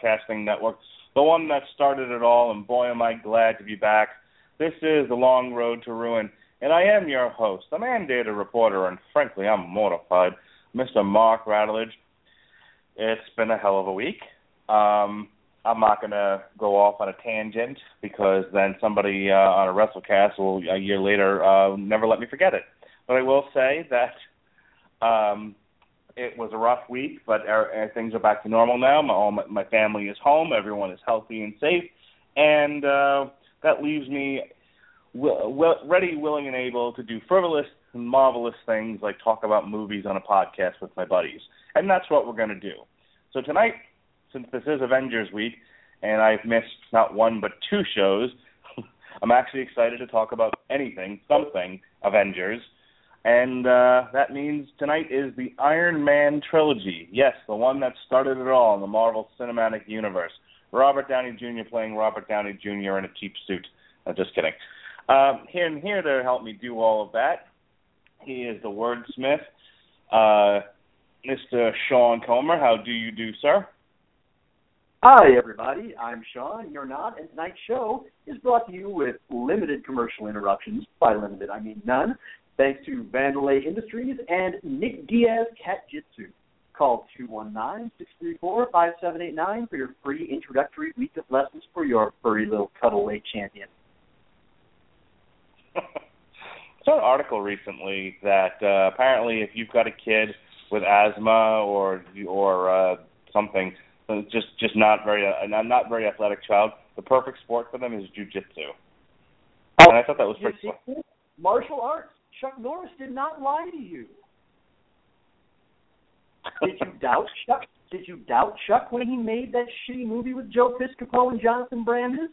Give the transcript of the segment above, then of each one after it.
Broadcasting Network, the one that started it all, and boy, am I glad to be back. This is The Long Road to Ruin, and I am your host, the mandated reporter, and frankly, I'm mortified, Mr. Mark Radulich. It's been a hell of a week. Um, I'm not going to go off on a tangent because then somebody uh, on a WrestleCast will, a year later, uh, never let me forget it. But I will say that um, it was a rough week, but er, er, things are back to normal now. My, all my, my family is home. Everyone is healthy and safe, and uh, that leaves me ready, willing, and able to do frivolous and marvelous things like talk about movies on a podcast with my buddies, and that's what we're going to do. So tonight, since this is Avengers week, and I've missed not one but two shows, I'm actually excited to talk about anything, something Avengers. And uh, that means tonight is the Iron Man trilogy. Yes, the one that started it all in the Marvel Cinematic Universe. Robert Downey Jr. playing Robert Downey Jr. in a cheap suit. Just kidding. Um, here and here to help me do all of that, he is the wordsmith, uh, Mr. Sean Comer. How do you do, sir? Hi, everybody. I'm Sean. You're not, and tonight's show is brought to you with limited commercial interruptions. By limited, I mean none. Thanks to Vandelay Industries and Nick Diaz Cat Jitsu. Call 219-634-5789 for your free introductory week of lessons for your furry little cuddle champion. saw an article recently that uh, apparently if you've got a kid with asthma or or uh, something, just just not very uh, not very athletic child, the perfect sport for them is jujitsu. And I thought that was pretty cool. Martial arts. Chuck Norris did not lie to you. Did you doubt Chuck? Did you doubt Chuck when he made that shitty movie with Joe Piscopo and Jonathan Brandis?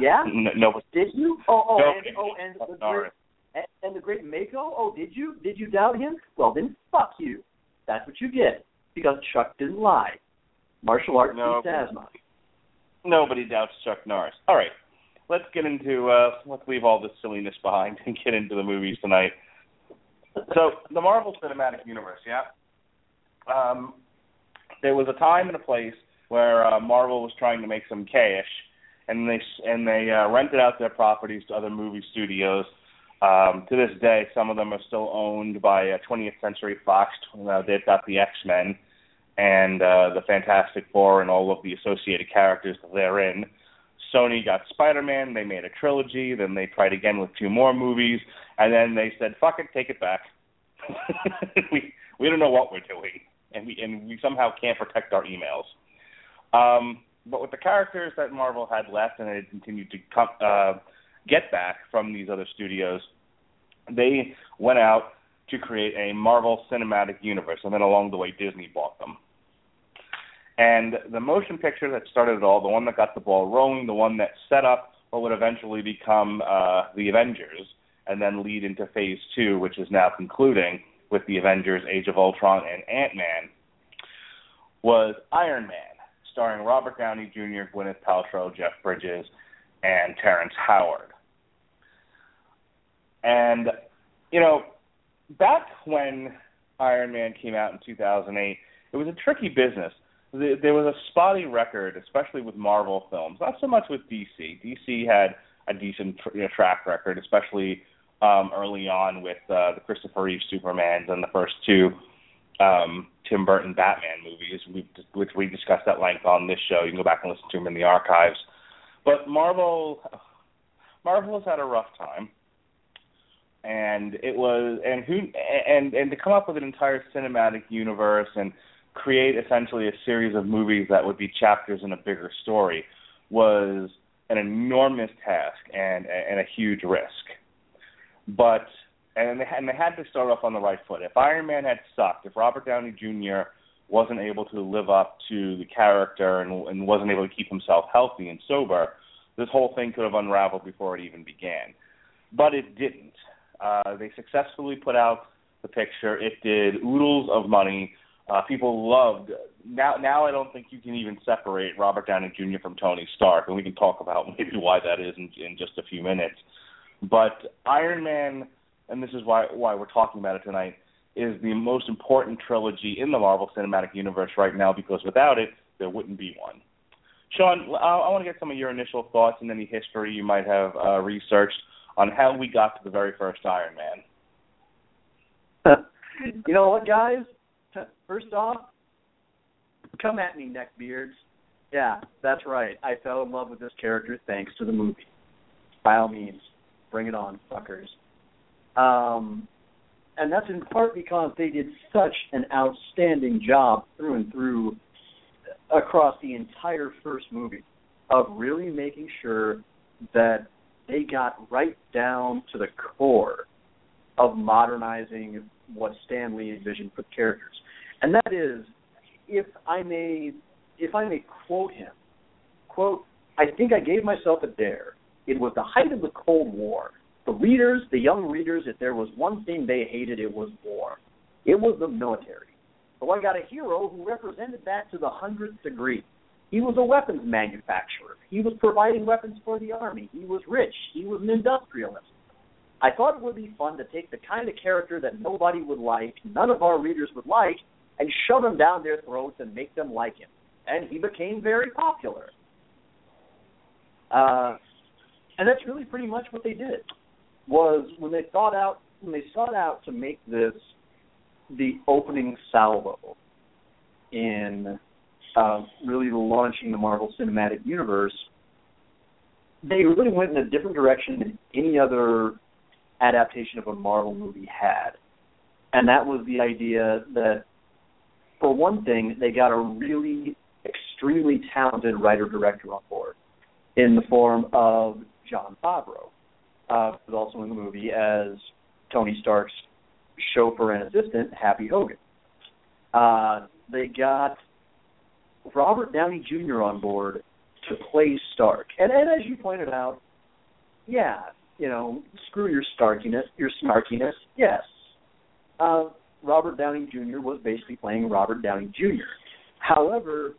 Yeah. No. no did you? Oh, oh, no, and, oh, and the great, and, and the great Mako. Oh, did you? Did you doubt him? Well, then fuck you. That's what you get because Chuck didn't lie. Martial arts no, beats asthma. Nobody doubts Chuck Norris. All right, let's get into uh, let's leave all this silliness behind and get into the movies tonight. So the Marvel Cinematic Universe, yeah. Um, there was a time and a place where uh, Marvel was trying to make some cash, and they and they uh, rented out their properties to other movie studios. Um, to this day, some of them are still owned by uh, 20th Century Fox. Uh, they've got the X Men and uh, the Fantastic Four and all of the associated characters therein. Sony got Spider Man. They made a trilogy. Then they tried again with two more movies, and then they said, "Fuck it, take it back." we we don't know what we're doing, and we and we somehow can't protect our emails. Um, but with the characters that Marvel had left, and they continued to come, uh, get back from these other studios, they went out to create a Marvel Cinematic Universe, and then along the way, Disney bought them. And the motion picture that started it all, the one that got the ball rolling, the one that set up what would eventually become uh, the Avengers, and then lead into Phase Two, which is now concluding with the Avengers: Age of Ultron and Ant Man, was Iron Man, starring Robert Downey Jr., Gwyneth Paltrow, Jeff Bridges, and Terrence Howard. And you know, back when Iron Man came out in 2008, it was a tricky business there was a spotty record, especially with Marvel films. Not so much with DC. DC had a decent you know, track record, especially um, early on with uh, the Christopher Reeve Supermans and the first two um, Tim Burton Batman movies, we, which we discussed at length on this show. You can go back and listen to them in the archives. But Marvel, Marvel has had a rough time, and it was and who and and to come up with an entire cinematic universe and create essentially a series of movies that would be chapters in a bigger story was an enormous task and and a huge risk. But and they, had, and they had to start off on the right foot. If Iron Man had sucked, if Robert Downey Jr. wasn't able to live up to the character and, and wasn't able to keep himself healthy and sober, this whole thing could have unraveled before it even began. But it didn't. Uh, they successfully put out the picture. It did oodles of money. Uh, people loved now. Now I don't think you can even separate Robert Downey Jr. from Tony Stark, and we can talk about maybe why that is in, in just a few minutes. But Iron Man and this is why why we're talking about it tonight, is the most important trilogy in the Marvel Cinematic Universe right now because without it, there wouldn't be one. Sean, I, I want to get some of your initial thoughts and any history you might have uh, researched on how we got to the very first Iron Man. you know what, guys? First off, come at me, neckbeards. Yeah, that's right. I fell in love with this character thanks to the movie. By all means, bring it on, fuckers. Um, and that's in part because they did such an outstanding job through and through across the entire first movie of really making sure that they got right down to the core of modernizing what Stan Lee envisioned for the characters. And that is, if I may, if I may quote him, quote, I think I gave myself a dare. It was the height of the Cold War. The readers, the young readers, if there was one thing they hated, it was war. It was the military. So I got a hero who represented that to the hundredth degree. He was a weapons manufacturer. He was providing weapons for the army. He was rich. He was an industrialist. I thought it would be fun to take the kind of character that nobody would like, none of our readers would like, and shove him down their throats and make them like him. And he became very popular. Uh, and that's really pretty much what they did. Was when they thought out when they sought out to make this the opening salvo in uh, really launching the Marvel Cinematic Universe, they really went in a different direction than any other adaptation of a Marvel movie had. And that was the idea that, for one thing, they got a really extremely talented writer director on board in the form of Jon Favreau, uh, who's also in the movie as Tony Stark's chauffeur and assistant, Happy Hogan. Uh, they got Robert Downey Jr. on board to play Stark, and, and as you pointed out, yeah, you know, screw your Starkiness, your snarkiness. Yes, uh, Robert Downey Jr. was basically playing Robert Downey Jr. However,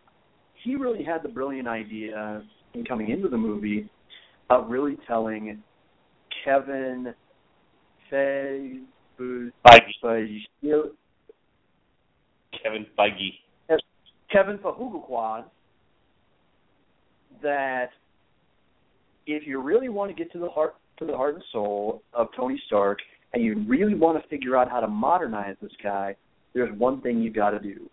he really had the brilliant idea in coming into the movie of really telling Kevin Feige, Feige. Kevin Feige. Kevin Fahuguquad that if you really want to get to the heart to the heart and soul of Tony Stark and you really want to figure out how to modernize this guy, there's one thing you got to do.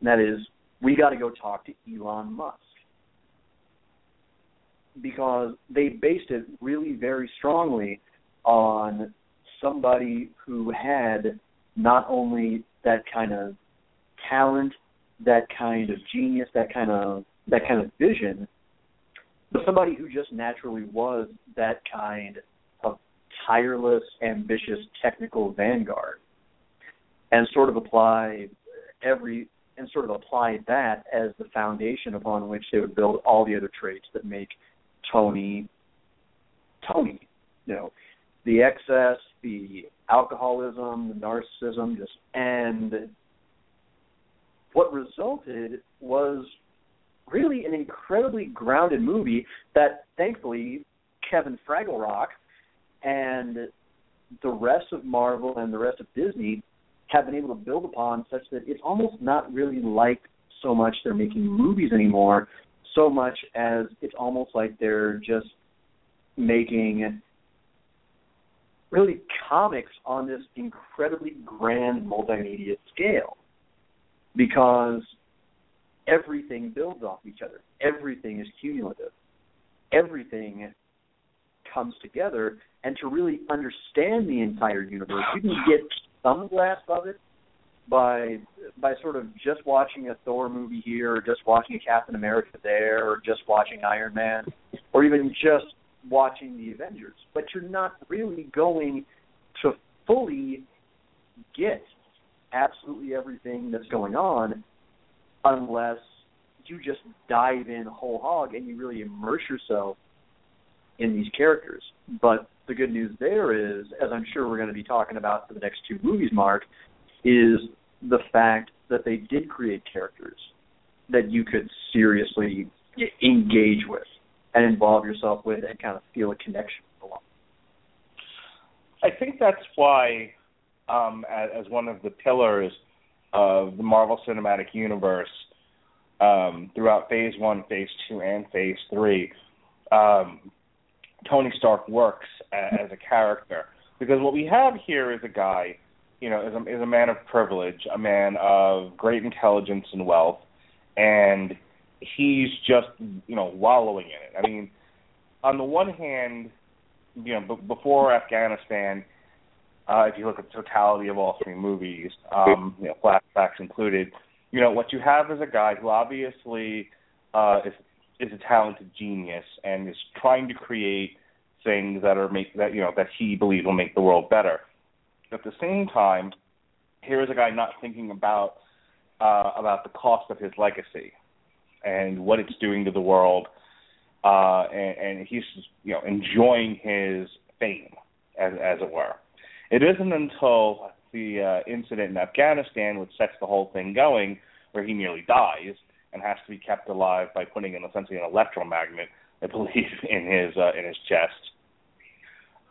And that is we got to go talk to Elon Musk because they based it really very strongly on somebody who had not only that kind of talent, that kind of genius, that kind of that kind of vision, but somebody who just naturally was that kind tireless, ambitious, technical vanguard, and sort of apply every and sort of apply that as the foundation upon which they would build all the other traits that make Tony Tony. You know, the excess, the alcoholism, the narcissism, just and what resulted was really an incredibly grounded movie that thankfully Kevin Fraggle Rock and the rest of Marvel and the rest of Disney have been able to build upon such that it's almost not really like so much they're making movies anymore, so much as it's almost like they're just making really comics on this incredibly grand multimedia scale because everything builds off each other. Everything is cumulative. Everything comes together and to really understand the entire universe you can get some grasp of it by by sort of just watching a Thor movie here, or just watching a Captain America there, or just watching Iron Man, or even just watching the Avengers. But you're not really going to fully get absolutely everything that's going on unless you just dive in whole hog and you really immerse yourself in these characters. But the good news there is, as I'm sure we're going to be talking about for the next two movies, Mark, is the fact that they did create characters that you could seriously engage with and involve yourself with and kind of feel a connection along. I think that's why, um, as, one of the pillars of the Marvel Cinematic Universe, um, throughout Phase One, Phase Two, and Phase Three, um, Tony Stark works as, as a character because what we have here is a guy, you know, is a, is a man of privilege, a man of great intelligence and wealth, and he's just you know wallowing in it. I mean, on the one hand, you know, b- before Afghanistan, uh, if you look at the totality of all three movies, um, you know, flashbacks included, you know, what you have is a guy who obviously uh, is is a talented genius and is trying to create things that are make that you know that he believes will make the world better. At the same time, here is a guy not thinking about uh, about the cost of his legacy and what it's doing to the world, uh, and, and he's you know enjoying his fame as as it were. It isn't until the uh, incident in Afghanistan, which sets the whole thing going, where he nearly dies and has to be kept alive by putting in essentially an electromagnet, I believe, in his uh, in his chest.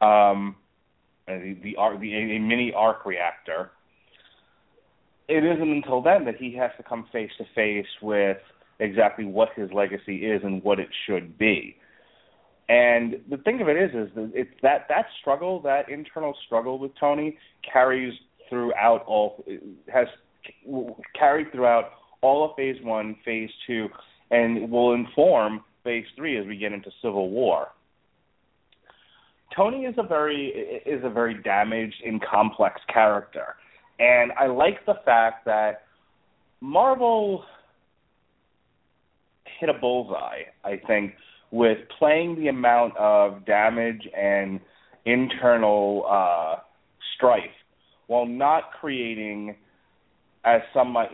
Um, the the, the a, a mini arc reactor. It isn't until then that he has to come face to face with exactly what his legacy is and what it should be. And the thing of it is, is that it's that that struggle, that internal struggle with Tony, carries throughout all has carried throughout all of Phase One, Phase Two, and will inform Phase Three as we get into Civil War. Tony is a very is a very damaged and complex character, and I like the fact that Marvel hit a bullseye. I think with playing the amount of damage and internal uh, strife while not creating as some. Uh,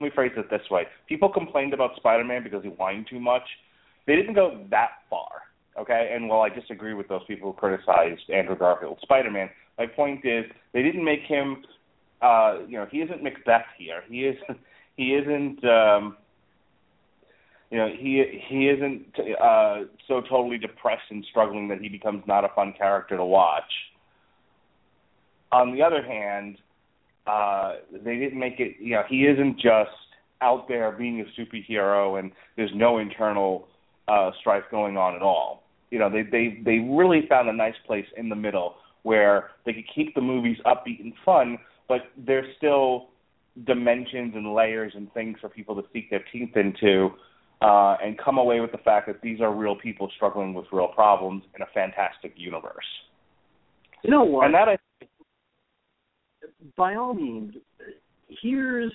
let me phrase it this way: people complained about Spider-Man because he whined too much. They didn't go that far, okay? And while I disagree with those people who criticized Andrew Garfield's Spider-Man, my point is they didn't make him. Uh, you know, he isn't Macbeth here. He isn't. He isn't. Um, you know, he he isn't uh, so totally depressed and struggling that he becomes not a fun character to watch. On the other hand, uh, they didn't make it. You know, he isn't just out there being a superhero and there's no internal uh, strife going on at all. You know, they they they really found a nice place in the middle where they could keep the movies upbeat and fun, but there's still dimensions and layers and things for people to sink their teeth into uh, and come away with the fact that these are real people struggling with real problems in a fantastic universe. You know what? And that I by all means, here's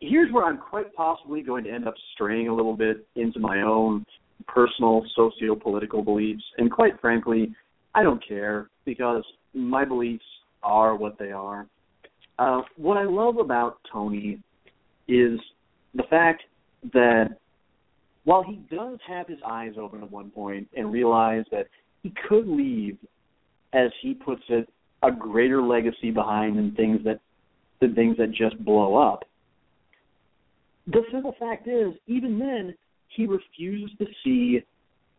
here's where I'm quite possibly going to end up straying a little bit into my own personal socio-political beliefs, and quite frankly, I don't care because my beliefs are what they are. Uh, what I love about Tony is the fact that while he does have his eyes open at one point and realize that he could leave, as he puts it, a greater legacy behind than things that than things that just blow up. The simple fact is, even then, he refuses to see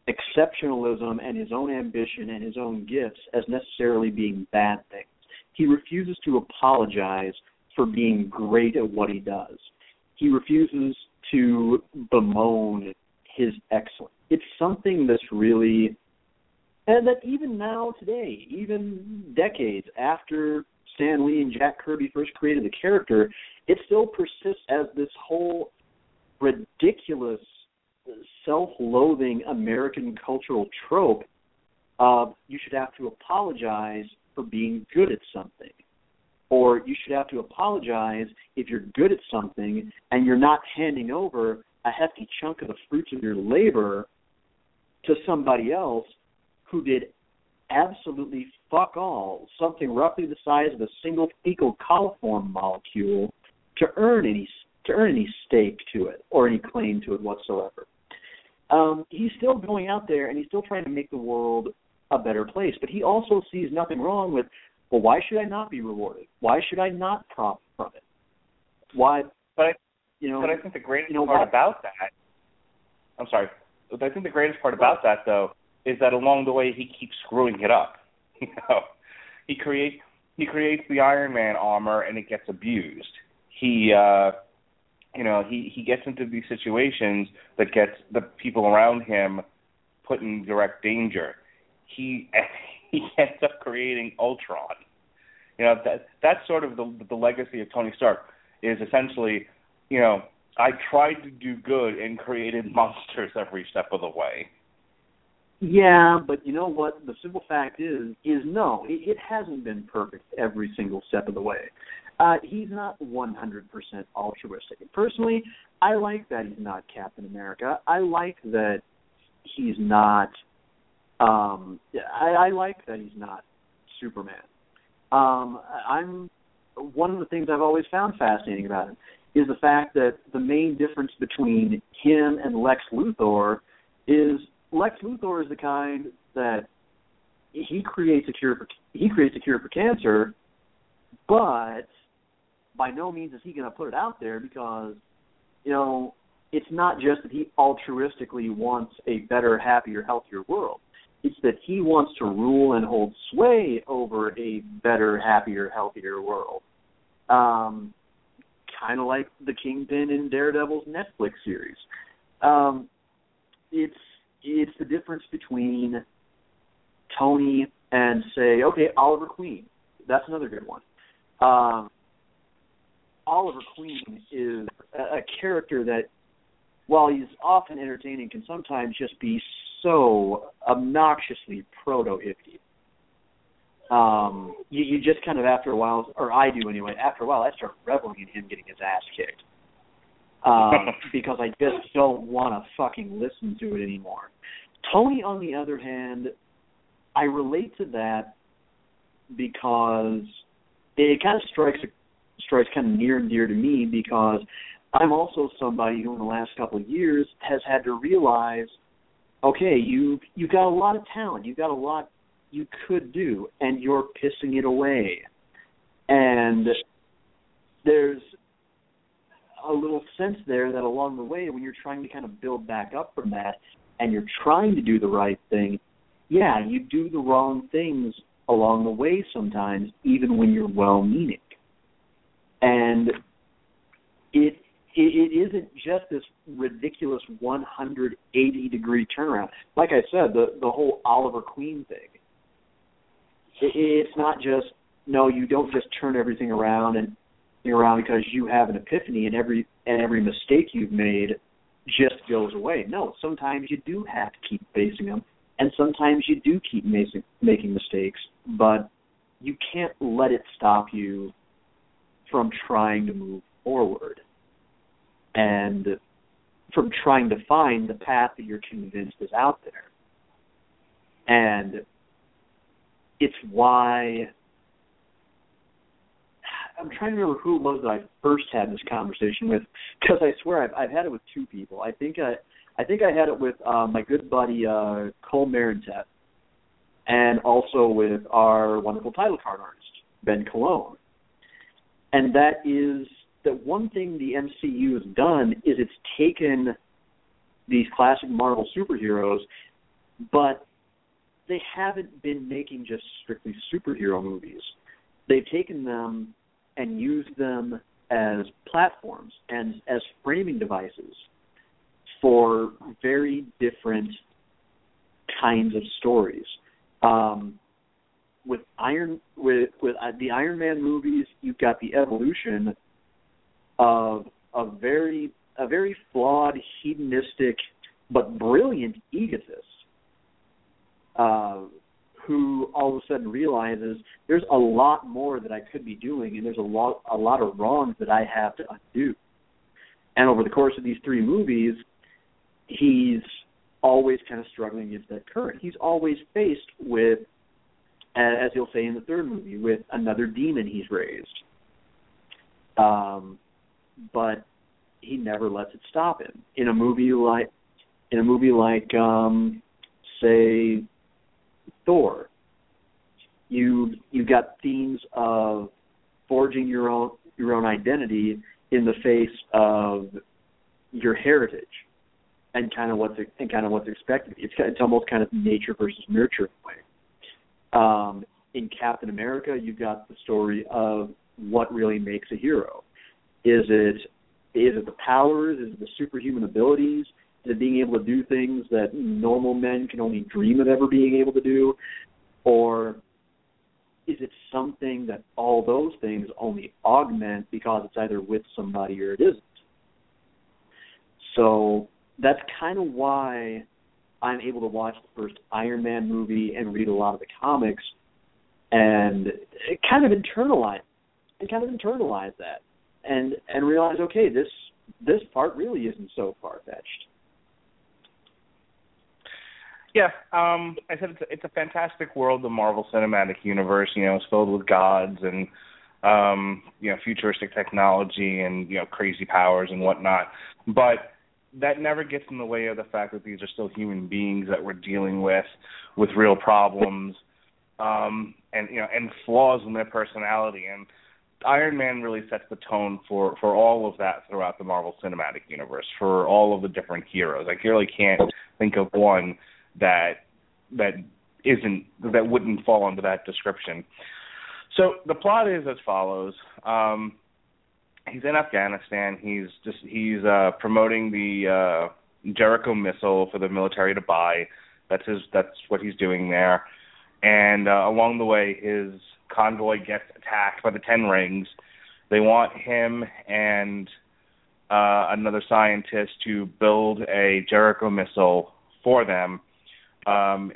exceptionalism and his own ambition and his own gifts as necessarily being bad things. He refuses to apologize for being great at what he does. He refuses to bemoan his excellence. It's something that's really, and that even now today, even decades after Stan Lee and Jack Kirby first created the character, it still persists as this whole ridiculous, self-loathing American cultural trope of you should have to apologize for being good at something or you should have to apologize if you're good at something and you're not handing over a hefty chunk of the fruits of your labor to somebody else who did absolutely fuck all, something roughly the size of a single fecal coliform molecule, to earn any to earn any stake to it or any claim to it whatsoever. Um, he's still going out there and he's still trying to make the world a better place, but he also sees nothing wrong with, well, why should I not be rewarded? Why should I not profit from it? Why? But I, you know, but I think the greatest you know, part about that, I'm sorry, but I think the greatest part about that though is that along the way he keeps screwing it up. You know, he creates he creates the Iron Man armor and it gets abused. He uh you know, he he gets into these situations that gets the people around him put in direct danger. He he ends up creating Ultron. You know, that that's sort of the the legacy of Tony Stark is essentially, you know, I tried to do good and created monsters every step of the way. Yeah, but you know what? The simple fact is, is no, it, it hasn't been perfect every single step of the way. Uh, he's not 100% altruistic. Personally, I like that he's not Captain America. I like that he's not. Um, I, I like that he's not Superman. Um, I'm one of the things I've always found fascinating about him is the fact that the main difference between him and Lex Luthor is Lex Luthor is the kind that he creates a cure for he creates a cure for cancer, but by no means is he going to put it out there because you know it's not just that he altruistically wants a better, happier, healthier world. It's that he wants to rule and hold sway over a better, happier, healthier world. Um, kind of like the Kingpin in Daredevil's Netflix series. Um, it's it's the difference between Tony and say, okay, Oliver Queen. That's another good one. Um, Oliver Queen is a, a character that, while he's often entertaining, can sometimes just be so obnoxiously proto hippie. Um, you, you just kind of after a while, or I do anyway. After a while, I start reveling in him getting his ass kicked um, because I just don't want to fucking listen to it anymore. Tony, on the other hand, I relate to that because it kind of strikes strikes kind of near and dear to me because I'm also somebody who in the last couple of years has had to realize, okay, you you've got a lot of talent, you've got a lot you could do, and you're pissing it away. And there's a little sense there that along the way, when you're trying to kind of build back up from that, and you're trying to do the right thing, yeah, you do the wrong things along the way sometimes, even when you're well-meaning. And it it isn't just this ridiculous 180 degree turnaround. Like I said, the the whole Oliver Queen thing. It, it's not just no, you don't just turn everything around and around because you have an epiphany and every and every mistake you've made just goes away. No, sometimes you do have to keep facing them, and sometimes you do keep making making mistakes, but you can't let it stop you from trying to move forward and from trying to find the path that you're convinced is out there. And it's why I'm trying to remember who it was that I first had this conversation with because I swear I've I've had it with two people. I think I I think I had it with uh, my good buddy uh, Cole Marentet, and also with our wonderful title card artist Ben Cologne. And that is that one thing the MCU has done is it's taken these classic Marvel superheroes, but they haven't been making just strictly superhero movies. They've taken them and use them as platforms and as framing devices for very different kinds of stories. Um, with Iron with with uh, the Iron Man movies, you've got the evolution of a very a very flawed, hedonistic, but brilliant egotist. Uh, who all of a sudden realizes there's a lot more that I could be doing, and there's a lot a lot of wrongs that I have to undo. And over the course of these three movies, he's always kind of struggling against that current. He's always faced with, as he'll say in the third movie, with another demon he's raised. Um, but he never lets it stop him. In a movie like, in a movie like, um, say, Thor. You you got themes of forging your own your own identity in the face of your heritage and kind of what's and kind of what's expected. It's it's almost kind of nature versus nurture way. Um, in Captain America, you've got the story of what really makes a hero. Is it is it the powers? Is it the superhuman abilities? It being able to do things that normal men can only dream of ever being able to do? Or is it something that all those things only augment because it's either with somebody or it isn't? So that's kind of why I'm able to watch the first Iron Man movie and read a lot of the comics and kind of internalize and kind of internalize that and and realize okay this this part really isn't so far fetched yeah, um, I said it's a, it's a fantastic world, the Marvel Cinematic Universe. You know, it's filled with gods and um, you know futuristic technology and you know crazy powers and whatnot. But that never gets in the way of the fact that these are still human beings that we're dealing with, with real problems, um, and you know, and flaws in their personality. And Iron Man really sets the tone for for all of that throughout the Marvel Cinematic Universe for all of the different heroes. I really can't think of one that that isn't that wouldn't fall under that description. So the plot is as follows. Um, he's in Afghanistan. He's just he's uh, promoting the uh, Jericho missile for the military to buy. That's his. That's what he's doing there. And uh, along the way, his convoy gets attacked by the Ten Rings. They want him and uh, another scientist to build a Jericho missile for them um,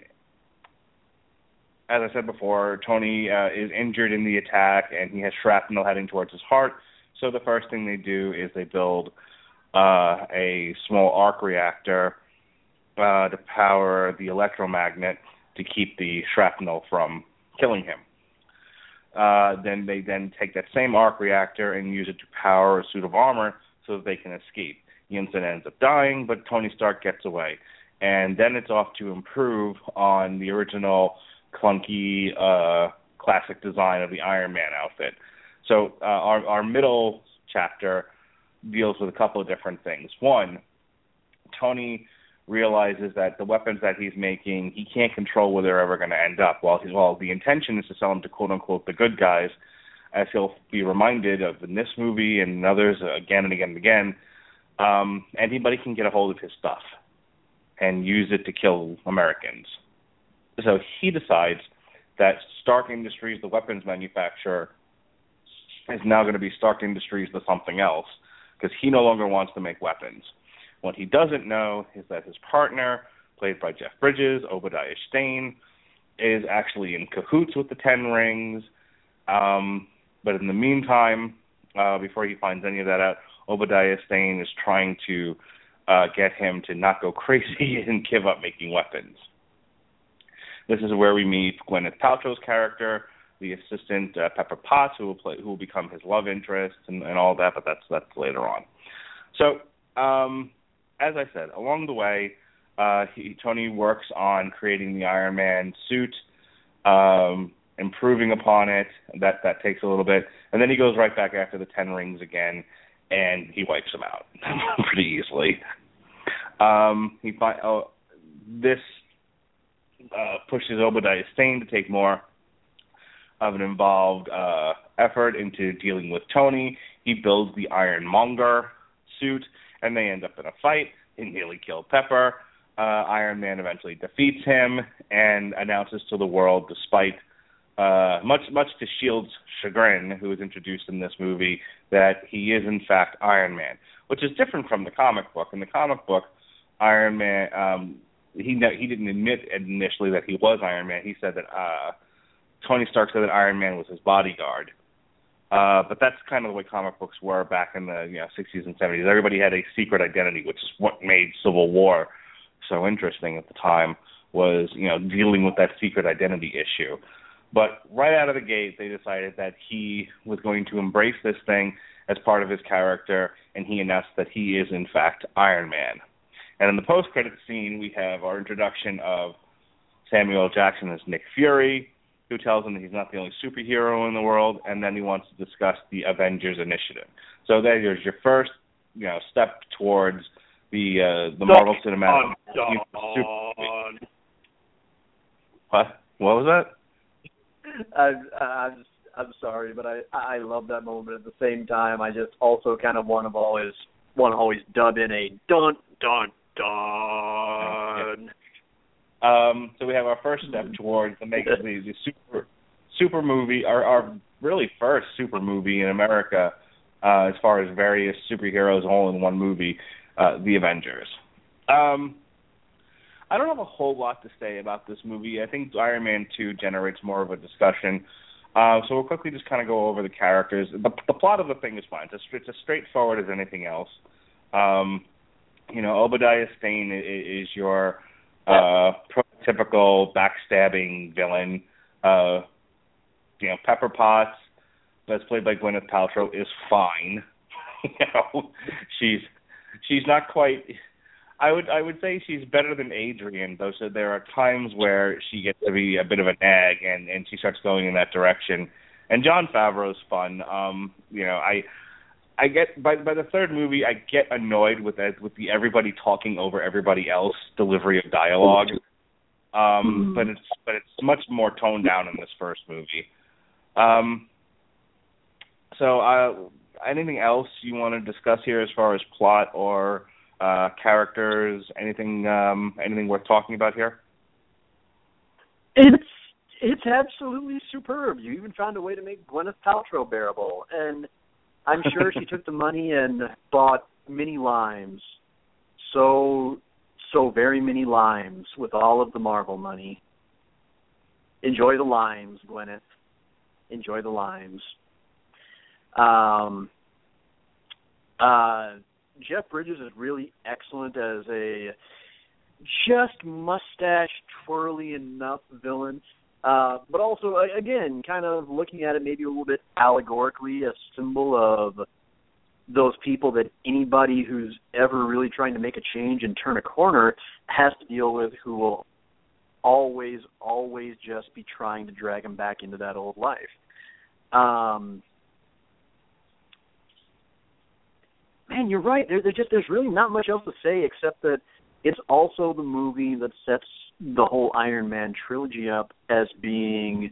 as I said before, Tony uh, is injured in the attack and he has shrapnel heading towards his heart. So the first thing they do is they build uh, a small arc reactor uh, to power the electromagnet to keep the shrapnel from killing him. Uh, then they then take that same arc reactor and use it to power a suit of armor so that they can escape. Yinsen ends up dying, but Tony Stark gets away and then it's off to improve on the original clunky uh, classic design of the Iron Man outfit. So uh, our our middle chapter deals with a couple of different things. One, Tony realizes that the weapons that he's making, he can't control where they're ever going to end up. While he's well, the intention is to sell them to quote unquote the good guys, as he'll be reminded of in this movie and others again and again and again. Um, anybody can get a hold of his stuff and use it to kill Americans. So he decides that Stark Industries, the weapons manufacturer, is now going to be Stark Industries to something else because he no longer wants to make weapons. What he doesn't know is that his partner, played by Jeff Bridges, Obadiah Stane, is actually in cahoots with the Ten Rings. Um, but in the meantime, uh, before he finds any of that out, Obadiah Stane is trying to uh, get him to not go crazy and give up making weapons. This is where we meet Gwyneth Paltrow's character, the assistant uh, Pepper Potts, who will play, who will become his love interest, and, and all that. But that's that's later on. So, um, as I said, along the way, uh, he, Tony works on creating the Iron Man suit, um, improving upon it. That that takes a little bit, and then he goes right back after the Ten Rings again, and he wipes them out pretty easily. Um, he find oh, this uh, pushes Obadiah Stane to take more of an involved uh, effort into dealing with Tony. He builds the Ironmonger suit, and they end up in a fight. He nearly killed Pepper. Uh, Iron Man eventually defeats him and announces to the world, despite uh, much much to Shield's chagrin, who was introduced in this movie, that he is in fact Iron Man, which is different from the comic book. In the comic book, Iron Man, um, he he didn't admit initially that he was Iron Man. He said that uh, Tony Stark said that Iron Man was his bodyguard. Uh, but that's kind of the way comic books were back in the you know 60s and 70s. Everybody had a secret identity, which is what made Civil War so interesting at the time. Was you know dealing with that secret identity issue. But right out of the gate, they decided that he was going to embrace this thing as part of his character, and he announced that he is, in fact, Iron Man. And in the post-credit scene, we have our introduction of Samuel Jackson as Nick Fury, who tells him that he's not the only superhero in the world, and then he wants to discuss the Avengers Initiative. So there's your first, you know, step towards the uh, the Marvel Cinematic. Super... What? What was that? I, I'm I'm sorry, but I I love that moment. At the same time, I just also kind of want to always want to always dub in a dun dun dun. Um, so we have our first step towards the making of the super super movie, our, our really first super movie in America, uh, as far as various superheroes all in one movie, uh, The Avengers. Um, I don't have a whole lot to say about this movie. I think Iron Man 2 generates more of a discussion. Uh, so we'll quickly just kind of go over the characters. The, the plot of the thing is fine. It's, it's as straightforward as anything else. Um, you know, Obadiah Stane is, is your uh, prototypical backstabbing villain. Uh, you know, Pepper Potts, that's played by Gwyneth Paltrow, is fine. you know, she's she's not quite. I would I would say she's better than Adrian, though. So there are times where she gets to be a bit of a nag, and and she starts going in that direction. And Jon Favreau's fun. Um, you know, I I get by by the third movie, I get annoyed with that with the everybody talking over everybody else delivery of dialogue. Um, mm-hmm. but it's but it's much more toned down in this first movie. Um, so, uh, anything else you want to discuss here as far as plot or uh, characters? Anything um, anything worth talking about here? It's it's absolutely superb. You even found a way to make Gwyneth Paltrow bearable, and I'm sure she took the money and bought mini limes. So so very many limes with all of the Marvel money. Enjoy the limes, Gwyneth enjoy the limes. Um, uh, Jeff Bridges is really excellent as a just mustache twirly enough villain. Uh, but also, again, kind of looking at it maybe a little bit allegorically, a symbol of those people that anybody who's ever really trying to make a change and turn a corner has to deal with who will always, always just be trying to drag him back into that old life. Um, man, you're right. There, there just there's really not much else to say except that it's also the movie that sets the whole Iron Man trilogy up as being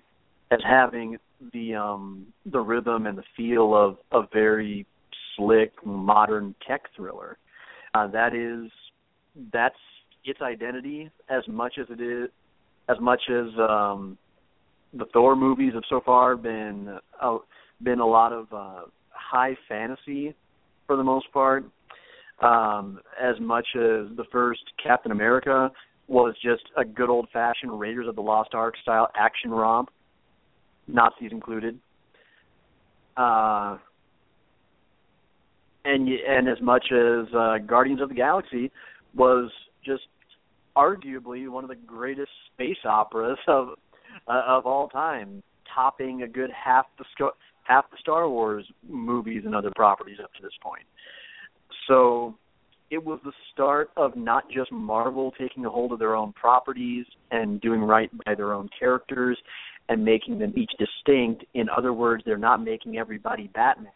as having the um the rhythm and the feel of a very slick modern tech thriller. Uh, that is that's its identity as much as it is as much as um the Thor movies have so far been uh, been a lot of uh, high fantasy for the most part. Um, as much as the first Captain America was just a good old fashioned Raiders of the Lost Ark style action romp, Nazis included. Uh, and and as much as uh, Guardians of the Galaxy was just arguably one of the greatest space operas of uh, of all time, topping a good half the half the Star Wars movies and other properties up to this point. So it was the start of not just Marvel taking a hold of their own properties and doing right by their own characters and making them each distinct. In other words, they're not making everybody Batman.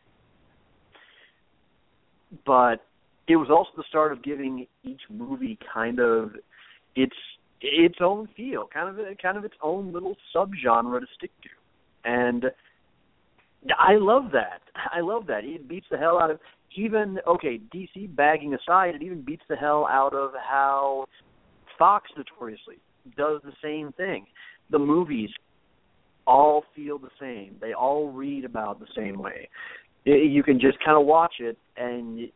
But it was also the start of giving each movie kind of its its own feel, kind of kind of its own little subgenre to stick to, and I love that. I love that. It beats the hell out of even okay DC bagging aside. It even beats the hell out of how Fox notoriously does the same thing. The movies all feel the same. They all read about the same way. You can just kind of watch it, and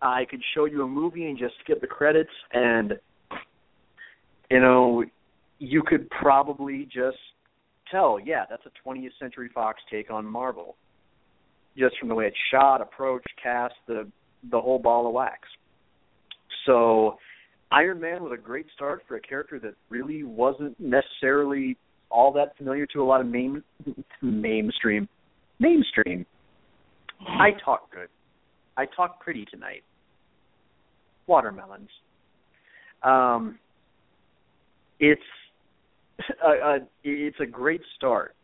I could show you a movie and just skip the credits and you know, you could probably just tell, yeah, that's a 20th Century Fox take on Marvel, just from the way it's shot, approach, cast, the the whole ball of wax. So, Iron Man was a great start for a character that really wasn't necessarily all that familiar to a lot of main mainstream mainstream. I talk good. I talk pretty tonight. Watermelons. Um, it's a it's a great start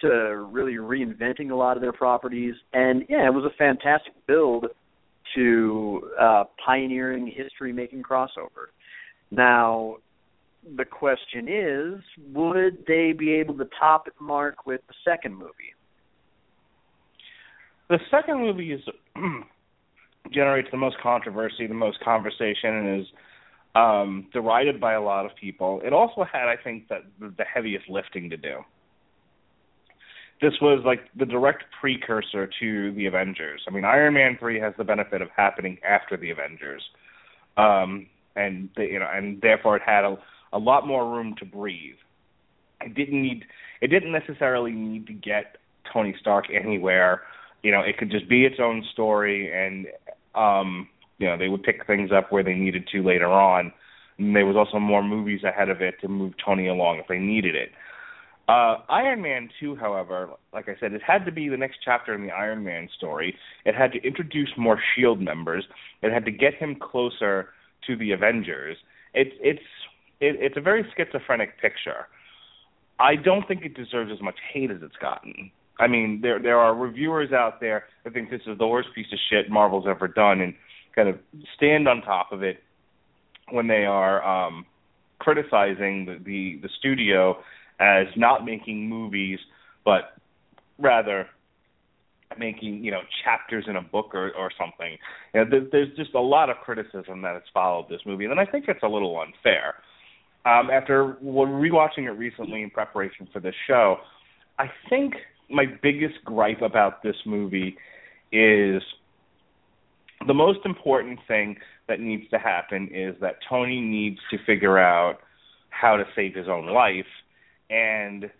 to really reinventing a lot of their properties, and yeah, it was a fantastic build to uh, pioneering history making crossover. Now, the question is, would they be able to top it mark with the second movie? The second movie is generates the most controversy, the most conversation, and is um, derided by a lot of people. It also had, I think, that the heaviest lifting to do. This was like the direct precursor to the Avengers. I mean, Iron Man three has the benefit of happening after the Avengers, um, and the, you know, and therefore it had a, a lot more room to breathe. It didn't need, it didn't necessarily need to get Tony Stark anywhere. You know, it could just be its own story, and um, you know, they would pick things up where they needed to later on. And there was also more movies ahead of it to move Tony along if they needed it. Uh, Iron Man 2, however, like I said, it had to be the next chapter in the Iron Man story. It had to introduce more Shield members. It had to get him closer to the Avengers. It's it's it, it's a very schizophrenic picture. I don't think it deserves as much hate as it's gotten. I mean, there there are reviewers out there that think this is the worst piece of shit Marvel's ever done, and kind of stand on top of it when they are um, criticizing the, the the studio as not making movies, but rather making you know chapters in a book or or something. You know, there, there's just a lot of criticism that has followed this movie, and I think it's a little unfair. Um, after rewatching it recently in preparation for this show, I think my biggest gripe about this movie is the most important thing that needs to happen is that Tony needs to figure out how to save his own life and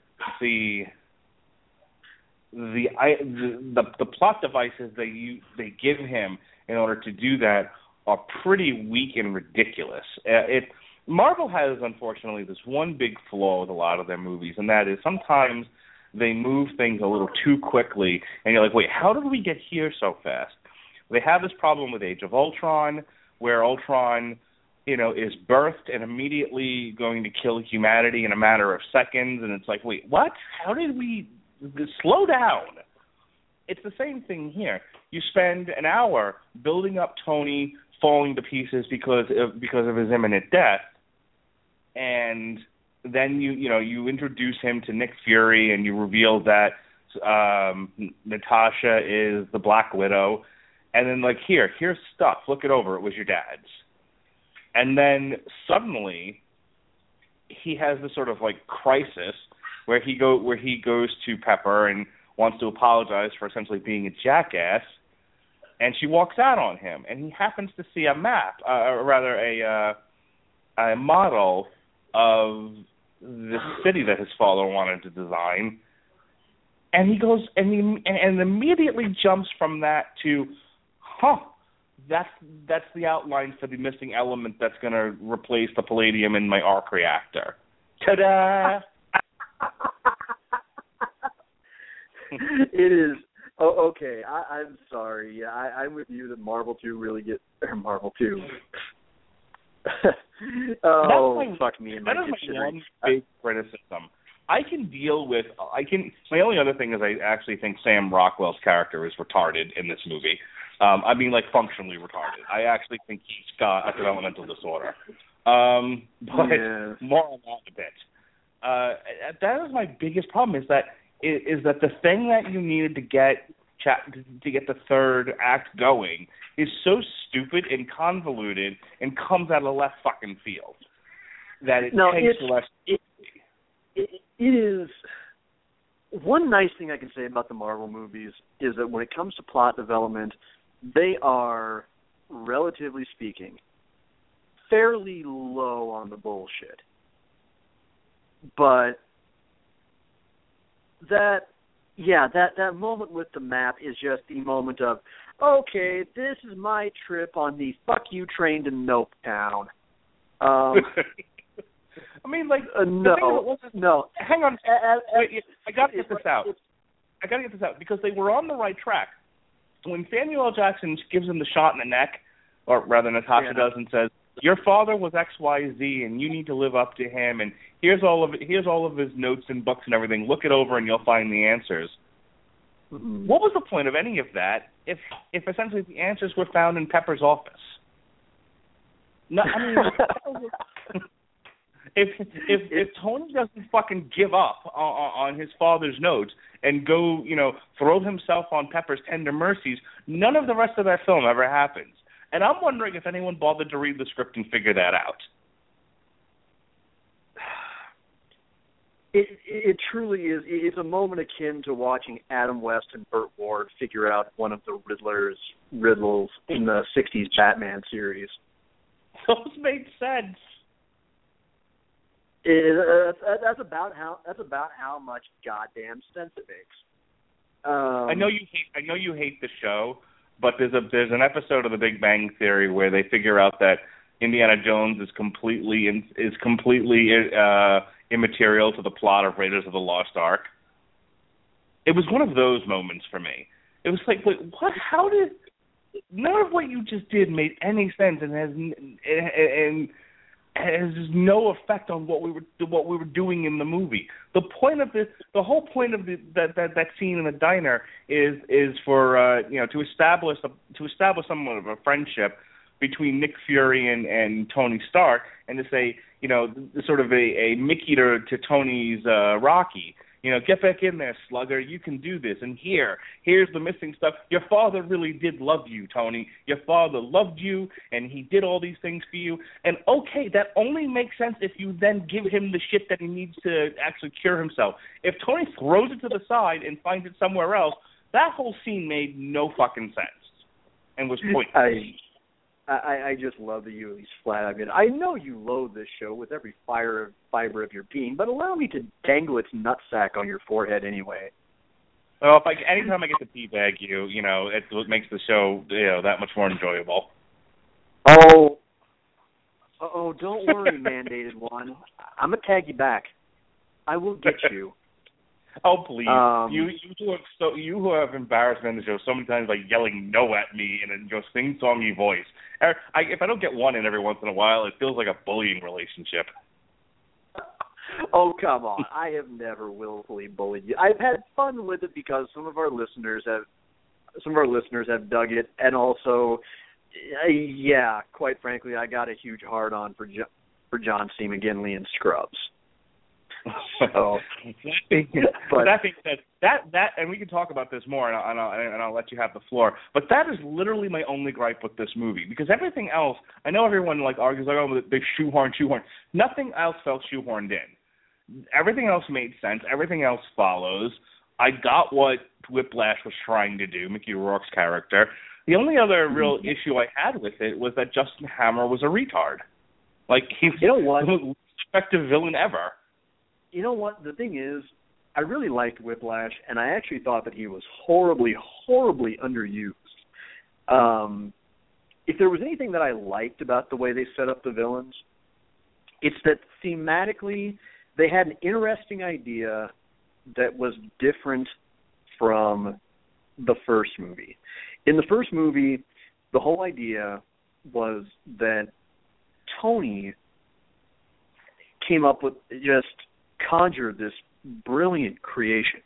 the the I, the, the plot devices they you they give him in order to do that are pretty weak and ridiculous. Uh, it Marvel has unfortunately this one big flaw with a lot of their movies, and that is sometimes they move things a little too quickly, and you're like, wait, how did we get here so fast? They have this problem with Age of Ultron, where Ultron you know, is birthed and immediately going to kill humanity in a matter of seconds, and it's like, wait, what? How did we slow down? It's the same thing here. You spend an hour building up Tony falling to pieces because of because of his imminent death, and then you you know you introduce him to Nick Fury and you reveal that um Natasha is the Black Widow, and then like here here's stuff. Look it over. It was your dad's. And then suddenly he has this sort of like crisis where he go where he goes to Pepper and wants to apologize for essentially being a jackass, and she walks out on him, and he happens to see a map, uh, or rather a uh, a model of the city that his father wanted to design, and he goes and he and immediately jumps from that to, huh, that's that's the outline for the missing element that's going to replace the palladium in my arc reactor. Ta-da! it is. Oh, okay. I, I'm sorry. I, I'm with you that Marvel Two really get or Marvel Two. oh, my, fuck me That is my one big criticism. I can deal with. I can. My only other thing is I actually think Sam Rockwell's character is retarded in this movie. Um, I mean, like functionally retarded. I actually think he's got a developmental disorder. Um, but yeah. more on that a bit. Uh, that is my biggest problem. Is that is, is that the thing that you needed to get to get the third act going is so stupid and convoluted and comes out of left fucking field that it no, takes less. It, it, it is one nice thing I can say about the Marvel movies is that when it comes to plot development, they are, relatively speaking, fairly low on the bullshit. But that yeah, that that moment with the map is just the moment of okay, this is my trip on the fuck you train to Nope Town. Um I mean, like, uh, no, no. Hang on, wait, I got to get this out. I got to get this out because they were on the right track when Samuel L. Jackson gives him the shot in the neck, or rather Natasha yeah. does, and says, "Your father was X, Y, Z, and you need to live up to him." And here's all of it, here's all of his notes and books and everything. Look it over, and you'll find the answers. Mm-hmm. What was the point of any of that if if essentially the answers were found in Pepper's office? No, I mean, if if if Tony doesn't fucking give up on, on his father's notes and go, you know, throw himself on Pepper's tender mercies, none of the rest of that film ever happens. And I'm wondering if anyone bothered to read the script and figure that out. It it truly is. It's a moment akin to watching Adam West and Burt Ward figure out one of the Riddler's riddles in the '60s Batman series. Those made sense. It, uh, that's about how that's about how much goddamn sense it makes. Um, I know you hate I know you hate the show, but there's a there's an episode of The Big Bang Theory where they figure out that Indiana Jones is completely in, is completely uh immaterial to the plot of Raiders of the Lost Ark. It was one of those moments for me. It was like, wait, what? How did? None of what you just did made any sense, and has and, and has no effect on what we were what we were doing in the movie. The point of this, the whole point of the, that that that scene in the diner is is for uh, you know to establish a, to establish somewhat of a friendship between Nick Fury and, and Tony Stark, and to say, you know, sort of a, a Mickey to, to Tony's uh, Rocky. You know, get back in there, slugger. You can do this. And here, here's the missing stuff. Your father really did love you, Tony. Your father loved you, and he did all these things for you. And okay, that only makes sense if you then give him the shit that he needs to actually cure himself. If Tony throws it to the side and finds it somewhere else, that whole scene made no fucking sense and was pointless. I I, I just love that you at least flat out admit. I know you loathe this show with every fire fiber of your being, but allow me to dangle its nutsack on your forehead anyway. Well, if I anytime I get to teabag you, you know, it, it makes the show you know that much more enjoyable. Oh, oh, don't worry, mandated one. I'm gonna tag you back. I will get you. Oh please, Um, you you who have so you who have embarrassed me on the show so many times by yelling no at me in a just sing songy voice. Er, I, if I don't get one in every once in a while, it feels like a bullying relationship. oh come on! I have never willfully bullied you. I've had fun with it because some of our listeners have, some of our listeners have dug it, and also, uh, yeah, quite frankly, I got a huge hard on for jo- for John C. McGinley and Scrubs. So, but that being said, that that and we can talk about this more, and I'll, and I'll, and I'll let you have the floor. But that is literally my only gripe with this movie because everything else, I know everyone like argues like, oh, they shoehorn, shoehorn. Nothing else felt shoehorned in. Everything else made sense. Everything else follows. I got what Whiplash was trying to do, Mickey Rourke's character. The only other mm-hmm. real issue I had with it was that Justin Hammer was a retard. Like he's You know what? the most effective villain ever. You know what? The thing is, I really liked Whiplash, and I actually thought that he was horribly, horribly underused. Um, if there was anything that I liked about the way they set up the villains, it's that thematically they had an interesting idea that was different from the first movie. In the first movie, the whole idea was that Tony came up with just conjured this brilliant creation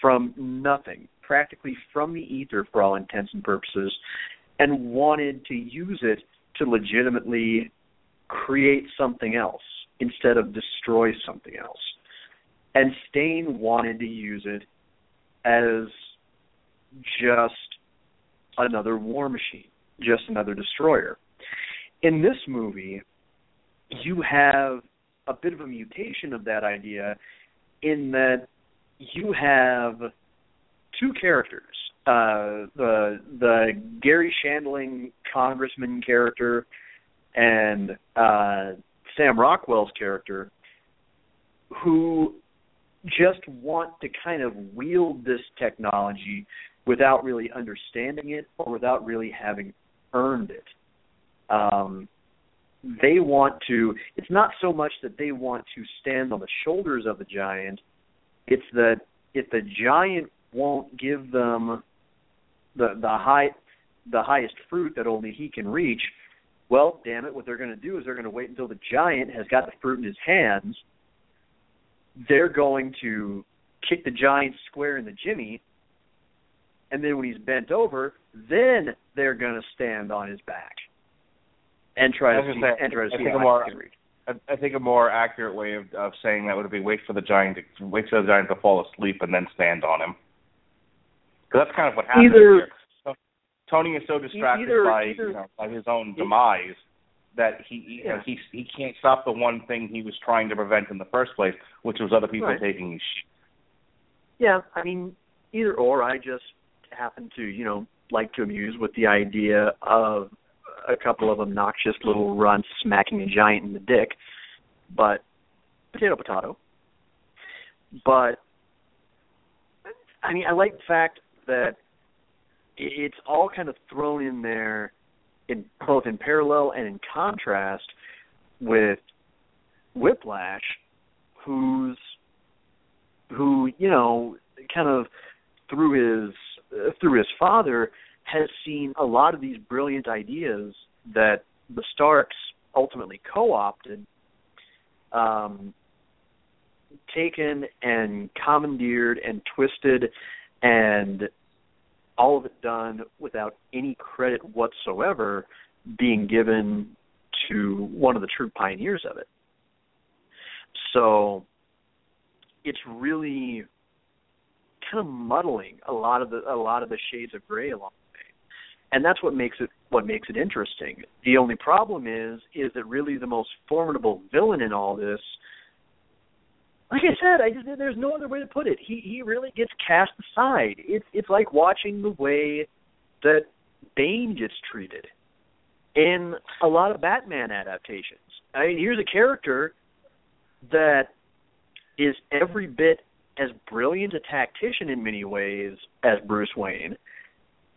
from nothing, practically from the ether for all intents and purposes, and wanted to use it to legitimately create something else instead of destroy something else. And Stane wanted to use it as just another war machine, just another destroyer. In this movie, you have a bit of a mutation of that idea in that you have two characters. Uh, the the Garry Shandling congressman character and uh, Sam Rockwell's character who just want to kind of wield this technology without really understanding it or without really having earned it. Um, they want to it's not so much that they want to stand on the shoulders of the giant it's that if the giant won't give them the the high the highest fruit that only he can reach well damn it what they're going to do is they're going to wait until the giant has got the fruit in his hands. They're going to kick the giant square in the jimmy and then when he's bent over then they're going to stand on his back and try I to see say, and try to I see think how I'm more- can reach. I, I think a more accurate way of, of saying that would be wait for the giant to wait for the giant to fall asleep and then stand on him. Because that's kind of what happens either, here. So, Tony is so distracted either, by either, you know by his own demise that he you yeah. know, he he can't stop the one thing he was trying to prevent in the first place, which was other people right. taking his shit. Yeah, I mean, either or. I just happen to, you know, like to amuse with the idea of a couple of obnoxious little runts smacking a giant in the dick. But potato, potato. But I mean, I like the fact that it's all kind of thrown in there, in both in parallel and in contrast with Whiplash, who's who you know kind of through his uh, through his father has seen a lot of these brilliant ideas that the Starks ultimately co-opted um taken and commandeered and twisted and all of it done without any credit whatsoever being given to one of the true pioneers of it. So it's really kind of muddling a lot of the a lot of the shades of gray along and that's what makes it what makes it interesting. The only problem is is that really the most formidable villain in all this. Like I said, I just there's no other way to put it. He he really gets cast aside. It's it's like watching the way that Bane gets treated in a lot of Batman adaptations. I mean, here's a character that is every bit as brilliant a tactician in many ways as Bruce Wayne,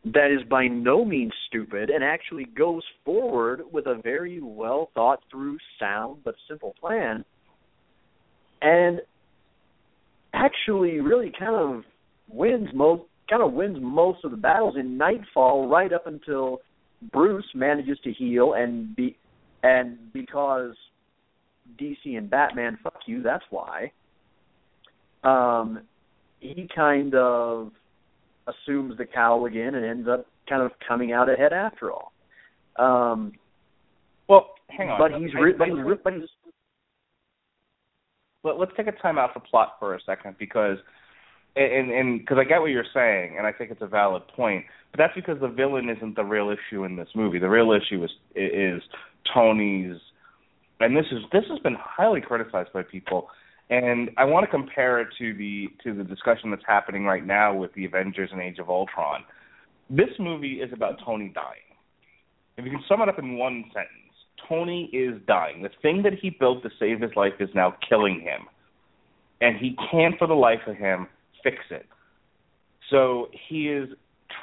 that is by no means stupid and actually goes forward with a very well thought through, sound but simple plan, and actually really kind of wins most kind of wins most of the battles in Knightfall right up until Bruce manages to heal and be and because DC and Batman fuck you, that's why um, he kind of assumes the cowl again and ends up kind of coming out ahead after all. Um, well, hang on. But he's re- but he's re- but he's. Let, let's take a time out for plot for a second because, and and because I get what you're saying and I think it's a valid point, but that's because the villain isn't the real issue in this movie. The real issue is is Tony's, and this is this has been highly criticized by people and I want to compare it to the to the discussion that's happening right now with the Avengers and Age of Ultron. This movie is about Tony dying. If you can sum it up in one sentence, Tony is dying. The thing that he built to save his life is now killing him. And he can't for the life of him fix it. So he is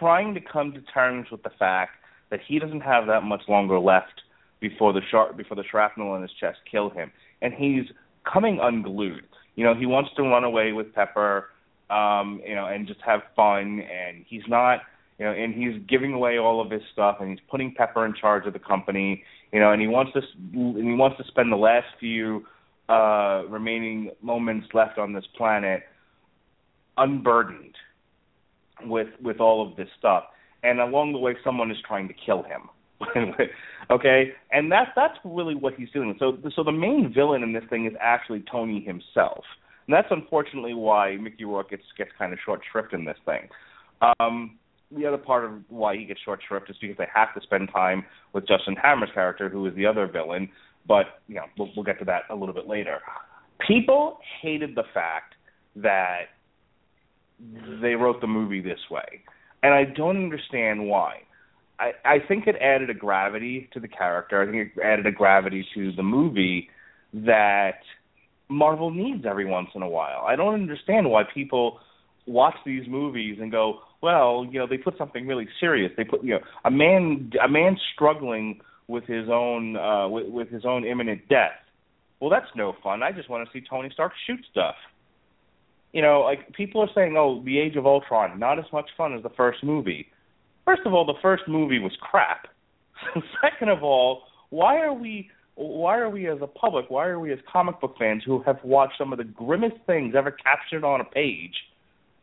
trying to come to terms with the fact that he doesn't have that much longer left before the sharp before the shrapnel in his chest kill him. And he's coming unglued. You know, he wants to run away with Pepper, um, you know, and just have fun. And he's not, you know, and he's giving away all of his stuff, and he's putting Pepper in charge of the company. You know, and he wants to, and he wants to spend the last few uh, remaining moments left on this planet unburdened with with all of this stuff. And along the way, someone is trying to kill him. okay, and that's that's really what he's doing. So so the main villain in this thing is actually Tony himself, and that's unfortunately why Mickey Rourke gets gets kind of short shrift in this thing. Um, the other part of why he gets short shrift is because they have to spend time with Justin Hammer's character, who is the other villain. But you know, we'll, we'll get to that a little bit later. People hated the fact that they wrote the movie this way, and I don't understand why. I, I think it added a gravity to the character. I think it added a gravity to the movie that Marvel needs every once in a while. I don't understand why people watch these movies and go, well, you know, they put something really serious. They put, you know, a man a man struggling with his own uh with, with his own imminent death. Well, that's no fun. I just want to see Tony Stark shoot stuff. You know, like people are saying, "Oh, The Age of Ultron, not as much fun as the first movie." First of all, the first movie was crap. Second of all, why are we why are we as a public, why are we as comic book fans who have watched some of the grimmest things ever captured on a page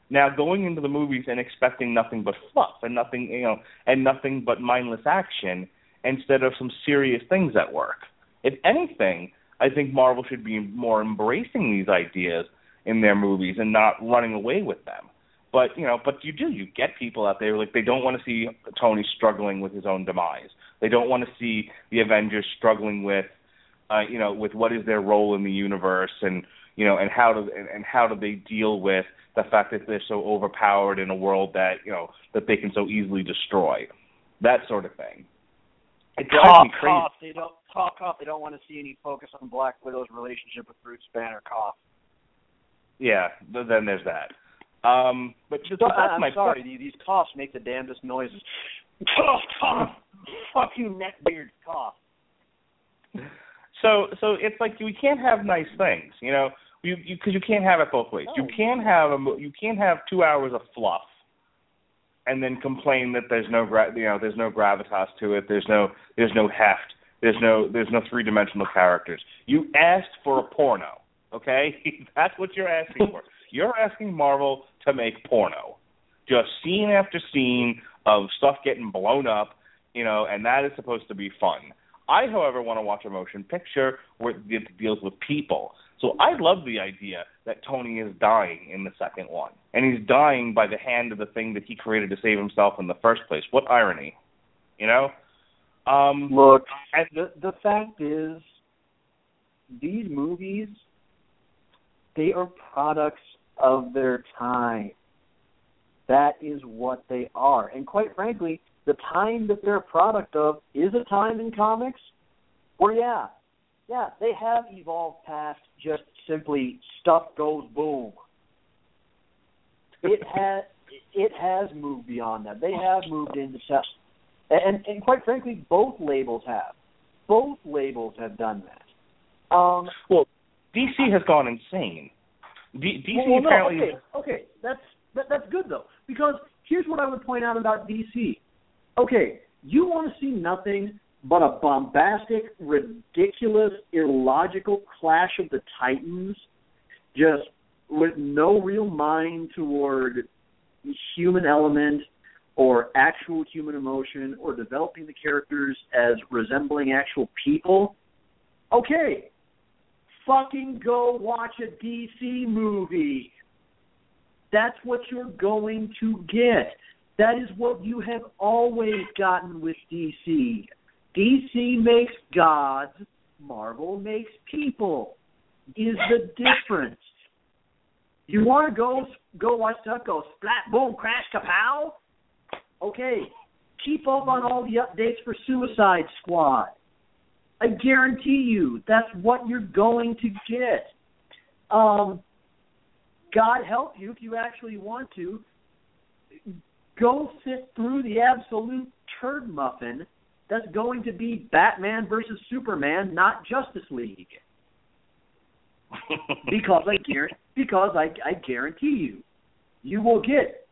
now going into the movies and expecting nothing but fluff and nothing, you know, and nothing but mindless action instead of some serious things at work? If anything, I think Marvel should be more embracing these ideas in their movies and not running away with them. But you know, but you do. You get people out there like they don't want to see Tony struggling with his own demise. They don't want to see the Avengers struggling with, uh, you know, with what is their role in the universe and you know, and how do and, and how do they deal with the fact that they're so overpowered in a world that you know that they can so easily destroy, that sort of thing. It drives cough, me crazy. Cough. They don't cough, cough. They don't want to see any focus on Black Widow's relationship with Bruce Banner. Cough. Yeah, then there's that. Um, but just, so, that's I'm my sorry. Point. These coughs make the damnedest noises. Cough, cough. Fuck you, neckbeard. Cough. So, so it's like we can't have nice things, you know, you because you, you, can't have it both ways. No. You can't have a you can't have two hours of fluff, and then complain that there's no gra- you know there's no gravitas to it. There's no there's no heft. There's no there's no three dimensional characters. You asked for a porno, okay? That's what you're asking for. You're asking Marvel to make porno, just scene after scene of stuff getting blown up, you know, and that is supposed to be fun. I, however, want to watch a motion picture where it deals with people. So I love the idea that Tony is dying in the second one, and he's dying by the hand of the thing that he created to save himself in the first place. What irony, you know? Um, Look, and the the fact is, these movies, they are products of their time. That is what they are. And quite frankly, the time that they're a product of is a time in comics where, yeah, yeah, they have evolved past just simply stuff goes boom. It has it has moved beyond that. They have moved into stuff, and and quite frankly, both labels have. Both labels have done that. Um, well, DC has gone insane. D- DC well, apparently. No, okay, okay, that's that, that's good though because here's what I would point out about DC. Okay, you want to see nothing but a bombastic, ridiculous, illogical clash of the titans, just with no real mind toward human element or actual human emotion or developing the characters as resembling actual people. Okay, fucking go watch a DC movie. That's what you're going to get. That is what you have always gotten with DC. DC makes gods, Marvel makes people. Is the difference. You want to go go watch stuff go splat boom crash kapow? Okay, keep up on all the updates for Suicide Squad. I guarantee you that's what you're going to get. Um, God help you if you actually want to. Go sit through the absolute turd muffin that's going to be Batman versus Superman, not Justice League. because I guarantee, because I, I guarantee you, you will get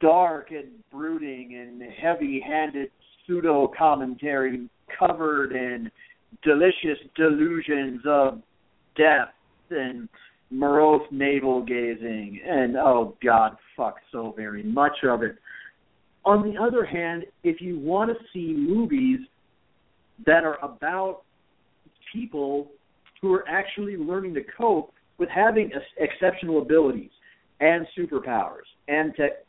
dark and brooding and heavy-handed pseudo commentary covered in delicious delusions of depth and morose navel gazing and oh god fuck so very much of it. On the other hand if you want to see movies that are about people who are actually learning to cope with having exceptional abilities and superpowers and tech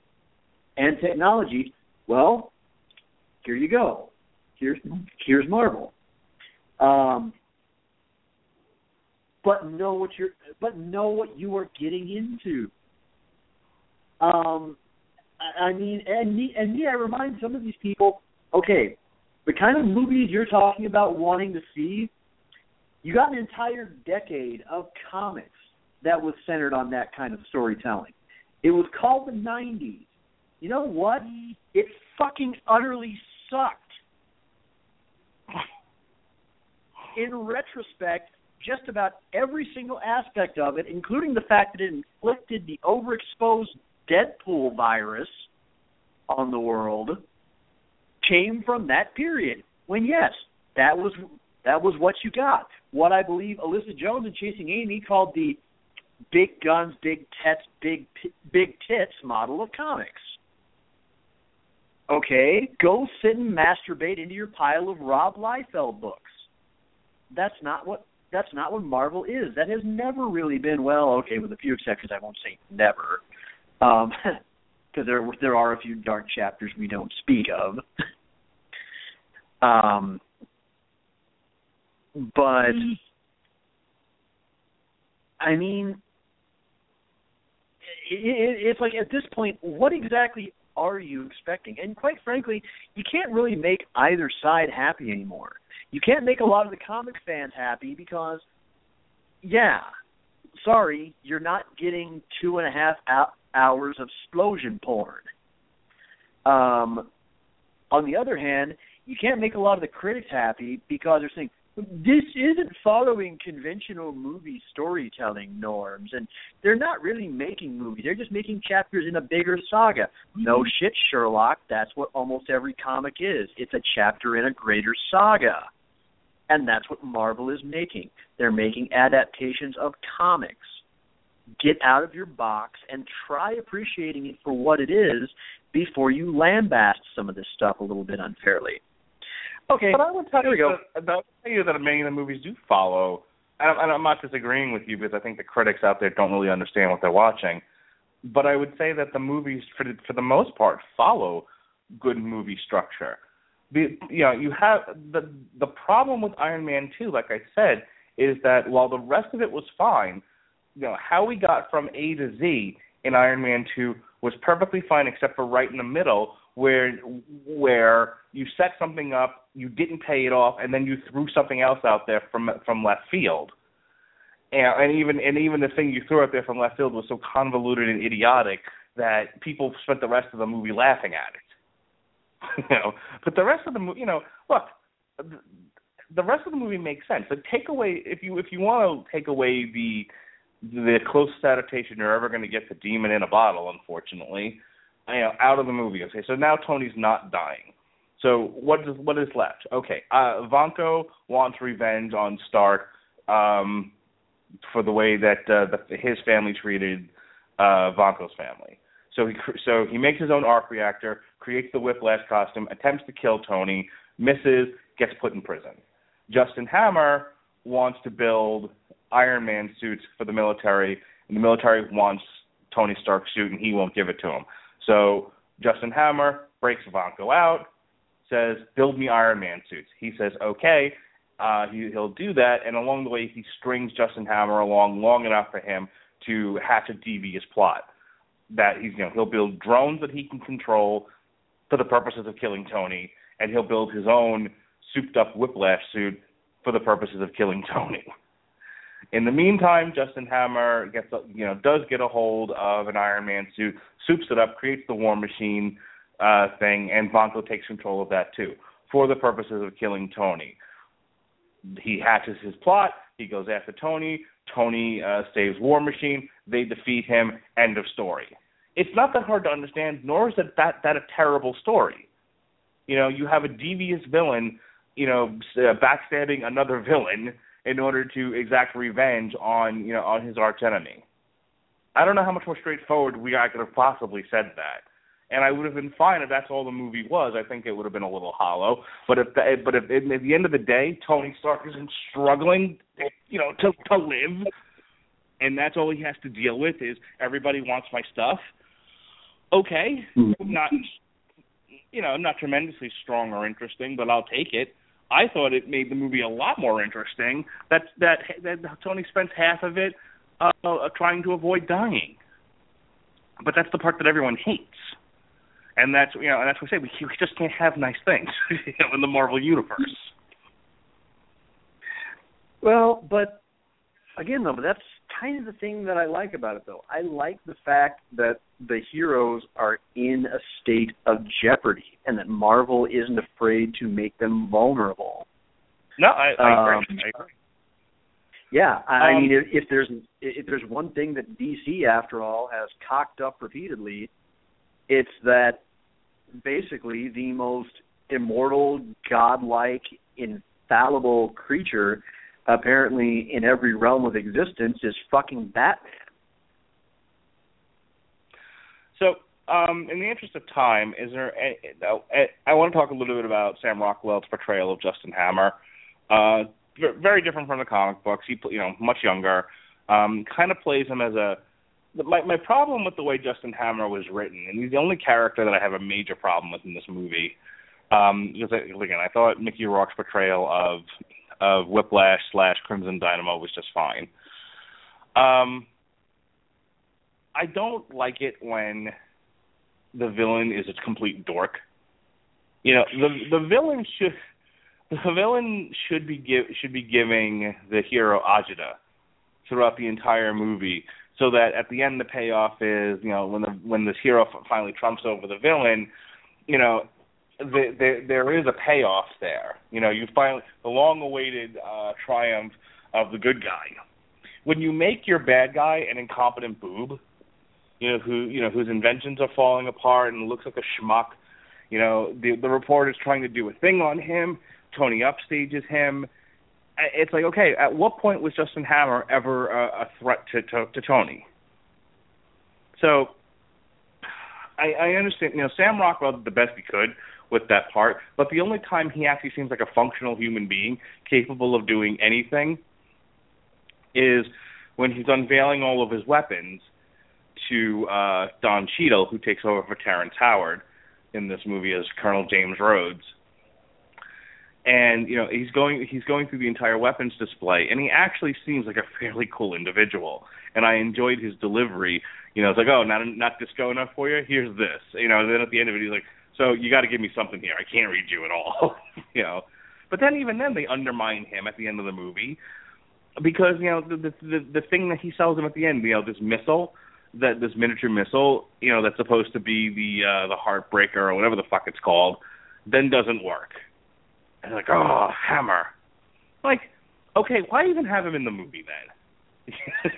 and technology well here you go here's here's marvel um, but know what you're but know what you are getting into. Um, I, I mean, and me, and me, I remind some of these people, okay, the kind of movies you're talking about wanting to see, you got an entire decade of comics that was centered on that kind of storytelling. It was called the '90s. You know what? It fucking utterly sucked. In retrospect, just about every single aspect of it, including the fact that it inflicted the overexposed Deadpool virus on the world, came from that period. When yes, that was that was what you got. What I believe Alyssa Jones and Chasing Amy called the big guns, big tits, big big tits model of comics. Okay, go sit and masturbate into your pile of Rob Liefeld books that's not what that's not what Marvel is. That has never really been well, okay, with a few exceptions. I won't say never, because um, there there are a few dark chapters we don't speak of. um, but I mean, it, it, it's like at this point, what exactly are you expecting? And quite frankly, you can't really make either side happy anymore. You can't make a lot of the comic fans happy because, yeah, sorry, you're not getting two and a half hours of explosion porn. Um, on the other hand, you can't make a lot of the critics happy because they're saying, this isn't following conventional movie storytelling norms and they're not really making movies. They're just making chapters in a bigger saga. No shit sherlock. That's what almost every comic is. It's a chapter in a greater saga and that's what marvel is making they're making adaptations of comics get out of your box and try appreciating it for what it is before you lambast some of this stuff a little bit unfairly Okay, but I would tell you that, that, tell you that many of the movies do follow. And I'm not disagreeing with you because I think the critics out there don't really understand what they're watching. But I would say that the movies, for the, for the most part, follow good movie structure. You know, you have the the problem with Iron Man 2, like I said, is that while the rest of it was fine, you know, how we got from A to Z in Iron Man 2 was perfectly fine except for right in the middle where where you set something up, you didn't pay it off, and then you threw something else out there from from left field. And, and even and even the thing you threw out there from left field was so convoluted and idiotic that people spent the rest of the movie laughing at it. you know, but the rest of the movie, you know, look, the rest of the movie makes sense. The takeaway, if you if you want to take away the the closest adaptation you're ever going to get to Demon in a Bottle, unfortunately, you know, out of the movie. Okay, so now Tony's not dying. So what is what is left? Okay, uh, Vanko wants revenge on Stark um, for the way that uh, the, his family treated uh, Vanko's family. So he so he makes his own arc reactor, creates the Whiplash costume, attempts to kill Tony, misses, gets put in prison. Justin Hammer wants to build Iron Man suits for the military, and the military wants Tony Stark's suit, and he won't give it to him. So Justin Hammer breaks Vanko out, says, "Build me Iron Man suits." He says, "Okay." Uh, he, he'll do that, and along the way, he strings Justin Hammer along long enough for him to hatch a devious plot. That he's, you know, he'll build drones that he can control for the purposes of killing Tony, and he'll build his own souped-up Whiplash suit for the purposes of killing Tony. In the meantime, Justin Hammer gets a, you know does get a hold of an Iron Man suit, soups it up, creates the War Machine uh, thing, and Vanko takes control of that too for the purposes of killing Tony. He hatches his plot. He goes after Tony. Tony uh, saves War Machine. They defeat him. End of story. It's not that hard to understand, nor is it that that a terrible story. You know, you have a devious villain, you know, uh, backstabbing another villain in order to exact revenge on you know on his archenemy. I don't know how much more straightforward we I could have possibly said that, and I would have been fine if that's all the movie was. I think it would have been a little hollow. But if the, but if at the end of the day Tony Stark isn't struggling, you know, to to live, and that's all he has to deal with is everybody wants my stuff. Okay, mm-hmm. not you know not tremendously strong or interesting, but I'll take it. I thought it made the movie a lot more interesting. That that that Tony spends half of it uh, trying to avoid dying, but that's the part that everyone hates, and that's you know, and that's what I say we, we just can't have nice things you know, in the Marvel universe. Well, but again, though, but that's kind of the thing that I like about it, though. I like the fact that the heroes are in a state of jeopardy, and that Marvel isn't afraid to make them vulnerable. No, I, I um, agree. I agree. Yeah, I, um, mean, if, if there's if there's one thing that DC, after all, has cocked up repeatedly, it's that basically the most immortal, godlike, infallible creature apparently in every realm of existence is fucking Batman. So, um, in the interest of time, is there? I want to talk a little bit about Sam Rockwell's portrayal of Justin Hammer. Uh, very different from the comic books. He, you know, much younger. Um, kind of plays him as a. My my problem with the way Justin Hammer was written, and he's the only character that I have a major problem with in this movie. Um, because I, again, I thought Mickey Rourke's portrayal of of Whiplash slash Crimson Dynamo was just fine. Um, I don't like it when the villain is a complete dork. You know, the the villain should the villain should be give should be giving the hero agita throughout the entire movie, so that at the end the payoff is you know when the when this hero finally trumps over the villain, you know, the, the, there is a payoff there. You know, you finally the long-awaited uh, triumph of the good guy. When you make your bad guy an incompetent boob, you know who you know whose inventions are falling apart and looks like a schmuck. You know, the the reporter's trying to do a thing on him. Tony upstages him. It's like, okay, at what point was Justin Hammer ever a, a threat to, to to Tony? So, I, I understand. You know, Sam Rockwell did the best he could with that part, but the only time he actually seems like a functional human being capable of doing anything is when he's unveiling all of his weapons to uh, Don Cheadle, who takes over for Terrence Howard in this movie as Colonel James Rhodes. And you know he's going he's going through the entire weapons display, and he actually seems like a fairly cool individual. And I enjoyed his delivery. You know, it's like, oh, not not disco enough for you. Here's this. You know, and then at the end of it, he's like, so you got to give me something here. I can't read you at all. you know, but then even then they undermine him at the end of the movie because you know the the the thing that he sells him at the end, you know, this missile that this miniature missile, you know, that's supposed to be the uh the heartbreaker or whatever the fuck it's called, then doesn't work. And like, oh, hammer. Like, okay, why even have him in the movie then?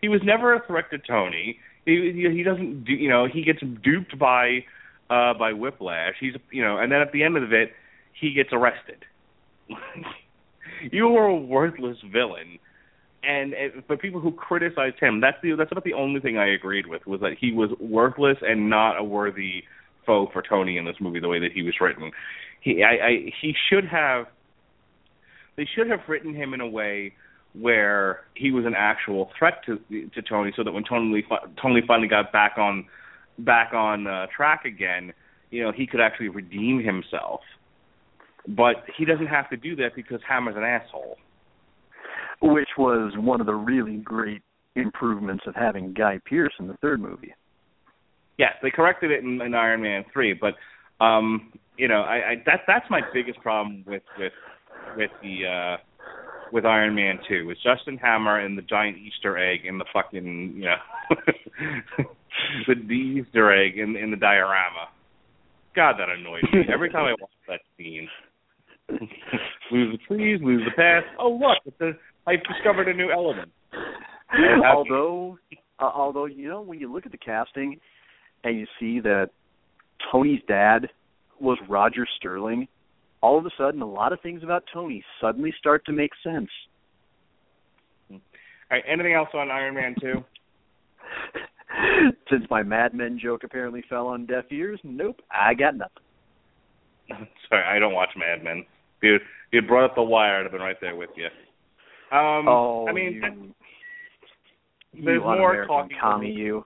he was never a threat to Tony. He he, doesn't do you know, he gets duped by uh by Whiplash. He's you know, and then at the end of it he gets arrested. you were a worthless villain and it, for people who criticized him, that's the that's about the only thing I agreed with was that he was worthless and not a worthy foe for Tony in this movie the way that he was written. He I, I he should have they should have written him in a way where he was an actual threat to to Tony, so that when Tony Tony finally got back on back on uh, track again, you know he could actually redeem himself. But he doesn't have to do that because Hammer's an asshole which was one of the really great improvements of having Guy Pearce in the third movie. Yes, they corrected it in, in Iron Man three, but um, you know, I, I that that's my biggest problem with with with the uh with Iron Man two. It's Justin Hammer and the giant Easter egg in the fucking you know the, the Easter egg in in the diorama. God, that annoys me every time I watch that scene. lose the trees, lose the path. Oh look, it's a I've discovered a new element. although, uh, although you know, when you look at the casting and you see that Tony's dad was Roger Sterling, all of a sudden, a lot of things about Tony suddenly start to make sense. All right. Anything else on Iron Man Two? Since my Mad Men joke apparently fell on deaf ears, nope, I got nothing. Sorry, I don't watch Mad Men. If you, if you brought up The Wire, I'd have been right there with you. Um, oh, I mean, you, there's you more talking. Commie, you.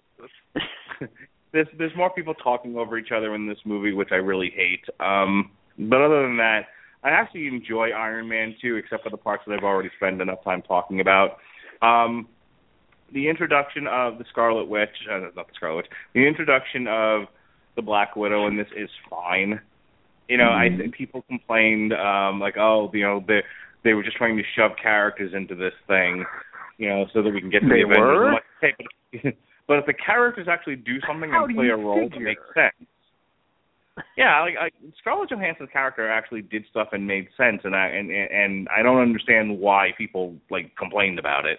there's there's more people talking over each other in this movie, which I really hate. Um, but other than that, I actually enjoy Iron Man 2, except for the parts that I've already spent enough time talking about. Um, the introduction of the Scarlet Witch, uh, not the Scarlet Witch, the introduction of the Black Widow in this is fine. You know, mm-hmm. I think people complained um like, oh, you know, the they were just trying to shove characters into this thing, you know, so that we can get to they the Avengers. Were? But, if the characters actually do something How and play a role figure? that makes sense. Yeah, like I, Scarlett Johansson's character actually did stuff and made sense, and I and and I don't understand why people like complained about it,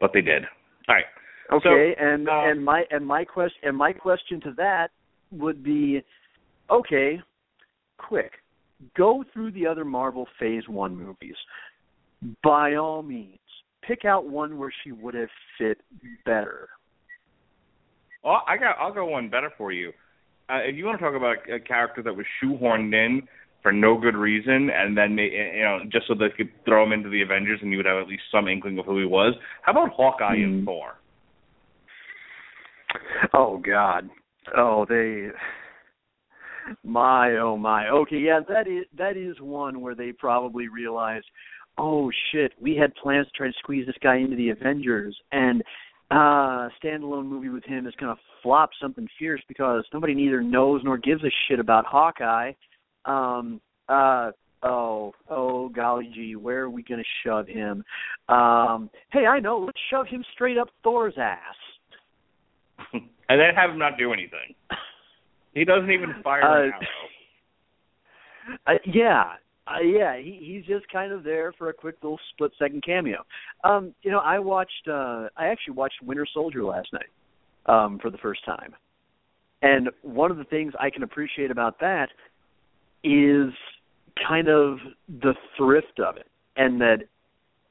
but they did. All right. Okay, so, and uh, and my and my question and my question to that would be, okay, quick, go through the other Marvel Phase One movies. By all means, pick out one where she would have fit better. Well, I got. I'll go one better for you. Uh, if you want to talk about a character that was shoehorned in for no good reason, and then you know just so they could throw him into the Avengers, and you would have at least some inkling of who he was. How about Hawkeye mm. and. Thor? Oh God, oh they, my oh my. Okay, yeah, that is that is one where they probably realized, oh shit, we had plans to try to squeeze this guy into the Avengers, and uh standalone movie with him is to flop something fierce because nobody neither knows nor gives a shit about Hawkeye um, uh, oh, oh, golly gee, where are we going to shove him? Um, hey, I know, let's shove him straight up Thor's ass. and then have him not do anything. He doesn't even fire uh. Uh, yeah, uh, yeah, he he's just kind of there for a quick little split second cameo. Um, you know, I watched uh I actually watched Winter Soldier last night um for the first time. And one of the things I can appreciate about that is kind of the thrift of it, and that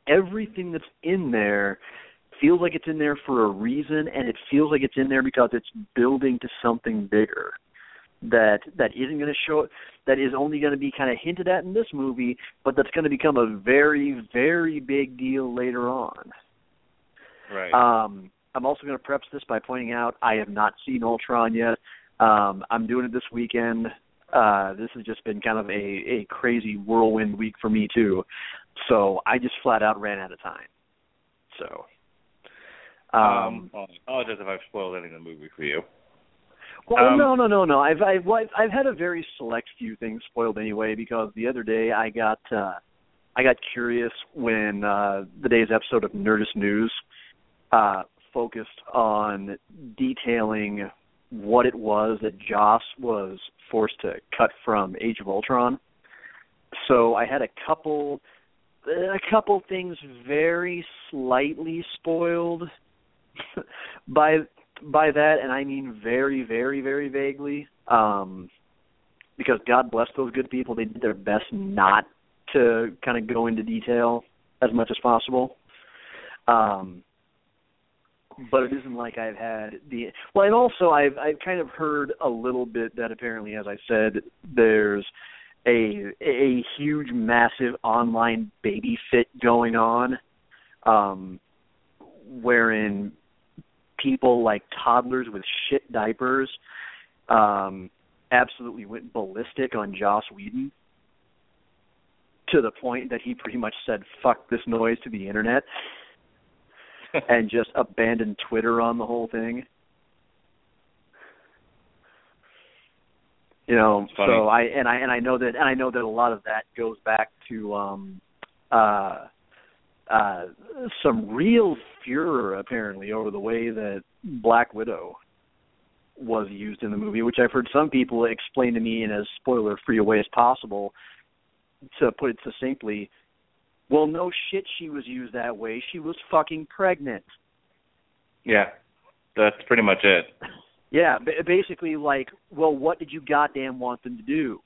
everything that's in there feels like it's in there for a reason, and it feels like it's in there because it's building to something bigger that that isn't going to show that is only going to be kind of hinted at in this movie, but that's going to become a very very big deal later on. Right. Um, I'm also going to preface this by pointing out I have not seen Ultron yet. Um, I'm doing it this weekend uh, this has just been kind of a, a crazy whirlwind week for me too. So I just flat out ran out of time. So um, um well, I apologize if I've spoiled any of the movie for you. Well, um, no, no, no, no. I've I've I've had a very select few things spoiled anyway because the other day I got uh I got curious when uh the day's episode of Nerdist News uh focused on detailing what it was that Joss was forced to cut from Age of Ultron. So I had a couple a couple things very slightly spoiled by by that and I mean very very very vaguely um because God bless those good people. They did their best not to kind of go into detail as much as possible. Um but it isn't like I've had the well, and also I've I've kind of heard a little bit that apparently, as I said, there's a a huge, massive online baby fit going on, um, wherein people like toddlers with shit diapers um absolutely went ballistic on Joss Whedon to the point that he pretty much said fuck this noise to the internet and just abandoned Twitter on the whole thing. You know, so I and I and I know that and I know that a lot of that goes back to um uh uh some real furor apparently over the way that Black Widow was used in the movie, which I've heard some people explain to me in as spoiler free a way as possible. To put it succinctly, well, no shit, she was used that way. She was fucking pregnant. Yeah, that's pretty much it. Yeah, basically, like, well, what did you goddamn want them to do?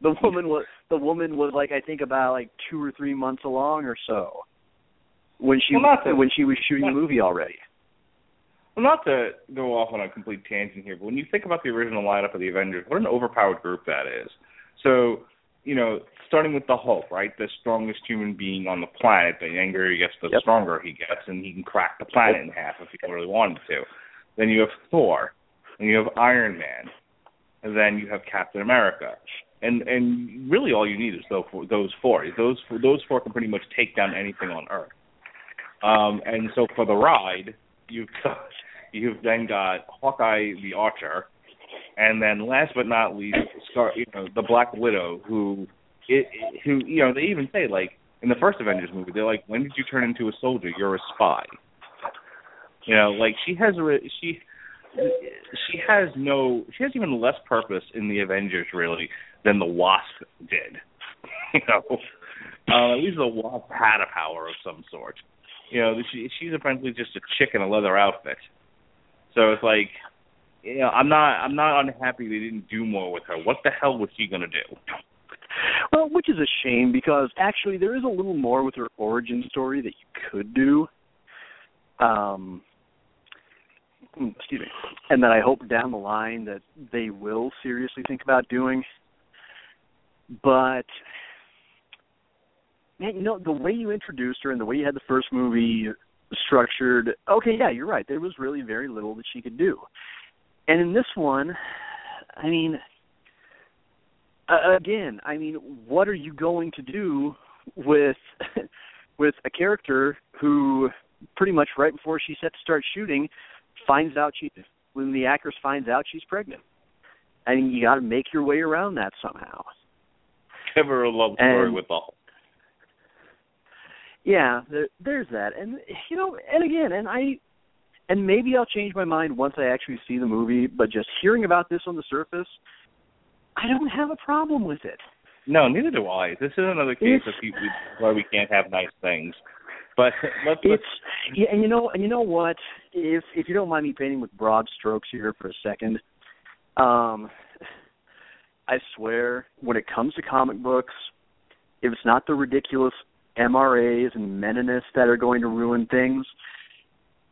The woman was the woman was like I think about like two or three months along or so when she well, to, when she was shooting not, the movie already. Well, not to go off on a complete tangent here, but when you think about the original lineup of the Avengers, what an overpowered group that is. So you know, starting with the Hulk, right? The strongest human being on the planet. The younger he gets, the yep. stronger he gets, and he can crack the planet yep. in half if he really wanted to. Then you have Thor, and you have Iron Man, and then you have Captain America. And and really all you need is those four, those four. Those those four can pretty much take down anything on Earth. Um, and so for the ride, you've got, you've then got Hawkeye the Archer, and then last but not least, Scar, you know, the Black Widow, who, it, who, you know, they even say like in the first Avengers movie, they're like, when did you turn into a soldier? You're a spy. You know, like she has a she she has no she has even less purpose in the Avengers really than the Wasp did. you know, uh, at least the Wasp had a power of some sort. You know, she she's apparently just a chick in a leather outfit. So it's like you know, I'm not I'm not unhappy they didn't do more with her. What the hell was she gonna do? Well, which is a shame because actually there is a little more with her origin story that you could do. Um hmm, excuse me. And that I hope down the line that they will seriously think about doing. But man, you know the way you introduced her and the way you had the first movie structured. Okay, yeah, you're right. There was really very little that she could do, and in this one, I mean, again, I mean, what are you going to do with with a character who pretty much right before she's set to start shooting finds out she when the actress finds out she's pregnant. I mean, you got to make your way around that somehow. Her a love story and, with the Hulk. Yeah, there, there's that, and you know, and again, and I, and maybe I'll change my mind once I actually see the movie. But just hearing about this on the surface, I don't have a problem with it. No, neither do I. This is another case it's, of people where we can't have nice things. But let's, let's it's yeah, and you know, and you know what? If if you don't mind me painting with broad strokes here for a second, um, I swear, when it comes to comic books, if it's not the ridiculous MRAs and meninists that are going to ruin things,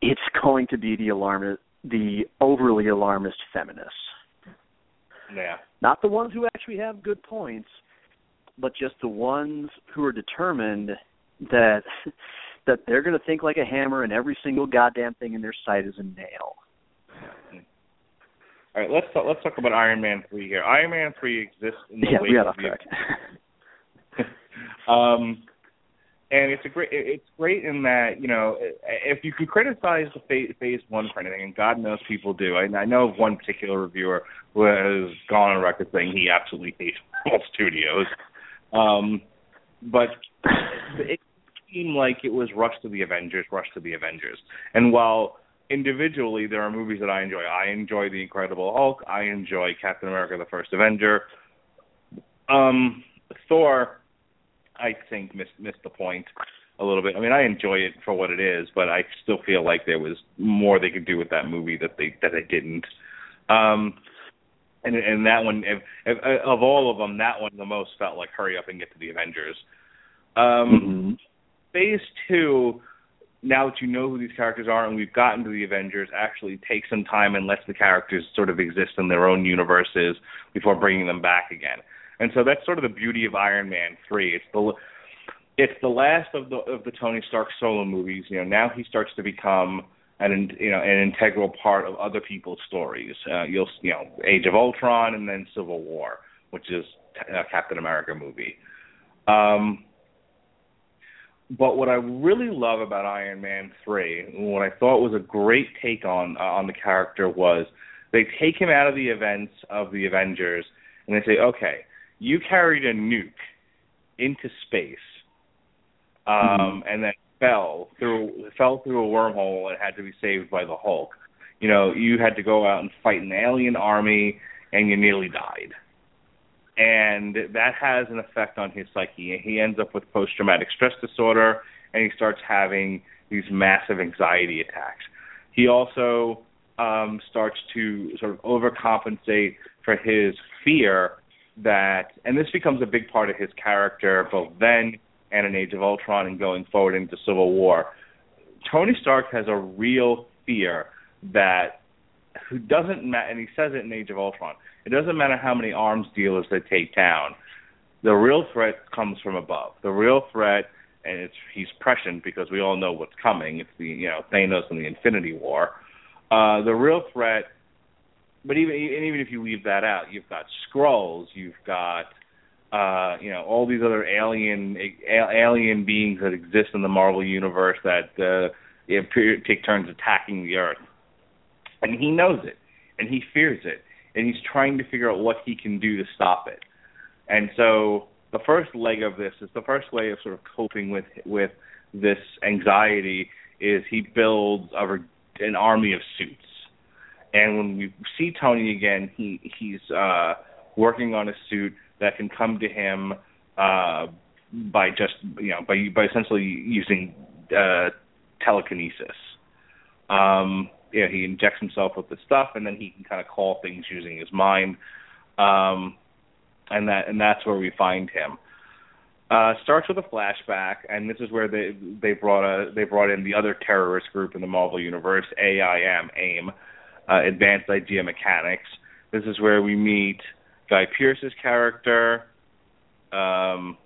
it's going to be the alarmist, the overly alarmist feminists. Yeah. Not the ones who actually have good points, but just the ones who are determined that that they're going to think like a hammer and every single goddamn thing in their sight is a nail. Mm-hmm. All right, let's talk, let's talk about Iron Man three here. Iron Man three exists in the yeah, wake we got of off track. um, and it's a great it's great in that you know if you can criticize the phase, phase one for anything, and God knows people do. I, I know of one particular reviewer who has gone on record saying he absolutely hates all Studios. Um, but it seemed like it was rushed to the Avengers, rushed to the Avengers. And while individually there are movies that I enjoy, I enjoy The Incredible Hulk, I enjoy Captain America: The First Avenger. Um, Thor, I think missed missed the point a little bit. I mean, I enjoy it for what it is, but I still feel like there was more they could do with that movie that they that they didn't. Um, and and that one, if, if, of all of them, that one the most felt like hurry up and get to the Avengers. Um, mm-hmm. Phase two, now that you know who these characters are and we've gotten to the Avengers, actually take some time and lets the characters sort of exist in their own universes before bringing them back again. And so that's sort of the beauty of Iron Man three. It's the it's the last of the of the Tony Stark solo movies. You know, now he starts to become an you know an integral part of other people's stories. Uh, you'll you know Age of Ultron and then Civil War, which is a Captain America movie. Um, but what I really love about Iron Man three, what I thought was a great take on uh, on the character was they take him out of the events of the Avengers and they say, okay, you carried a nuke into space, um, mm-hmm. and then fell through fell through a wormhole and had to be saved by the Hulk. You know, you had to go out and fight an alien army, and you nearly died. And that has an effect on his psyche. He ends up with post traumatic stress disorder, and he starts having these massive anxiety attacks. He also um, starts to sort of overcompensate for his fear that, and this becomes a big part of his character both then and in Age of Ultron and going forward into Civil War. Tony Stark has a real fear that who doesn't matter, and he says it in Age of Ultron. It doesn't matter how many arms dealers they take down. The real threat comes from above. The real threat, and it's he's prescient because we all know what's coming. It's the you know Thanos and the Infinity War. Uh, the real threat but even and even if you leave that out, you've got Skrulls, you've got uh, you know all these other alien alien beings that exist in the Marvel universe that uh, take turns attacking the Earth, and he knows it, and he fears it, and he's trying to figure out what he can do to stop it. And so the first leg of this is the first way of sort of coping with with this anxiety is he builds a, an army of suits and when we see Tony again, he he's uh, working on a suit that can come to him uh, by just you know by by essentially using uh, telekinesis. Um, you know, he injects himself with the stuff, and then he can kind of call things using his mind. Um, and that and that's where we find him. Uh, starts with a flashback, and this is where they they brought a they brought in the other terrorist group in the Marvel universe, AIM, AIM, uh, Advanced Idea Mechanics. This is where we meet Guy Pearce's character, um,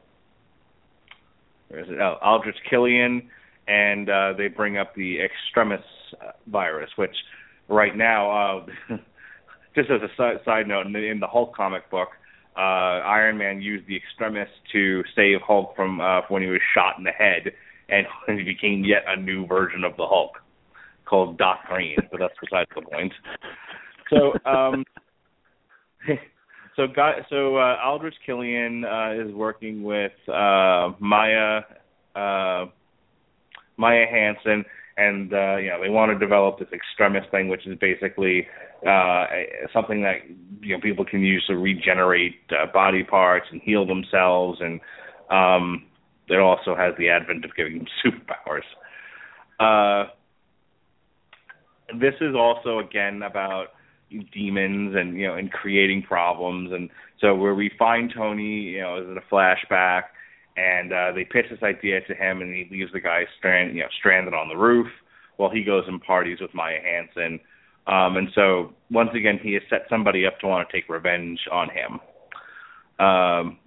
where is it? Oh, Aldrich Killian, and uh, they bring up the extremis uh, virus, which right now, uh, just as a side, note, in the, in the Hulk comic book, uh, Iron Man used the extremis to save Hulk from uh, when he was shot in the head, and he became yet a new version of the Hulk called Doc Green. But that's besides the point. So, um, so guy, so uh, Aldrich Killian uh, is working with uh, Maya uh, Maya Hansen, and uh, you know they want to develop this extremis thing, which is basically uh, something that you know people can use to regenerate uh, body parts and heal themselves, and um, it also has the advent of giving them superpowers. Uh, this is also again about demons and you know and creating problems and so where we find Tony you know is in a flashback and uh they pitch this idea to him and he leaves the guy strand you know stranded on the roof while he goes and parties with Maya Hansen. Um and so once again he has set somebody up to want to take revenge on him. Um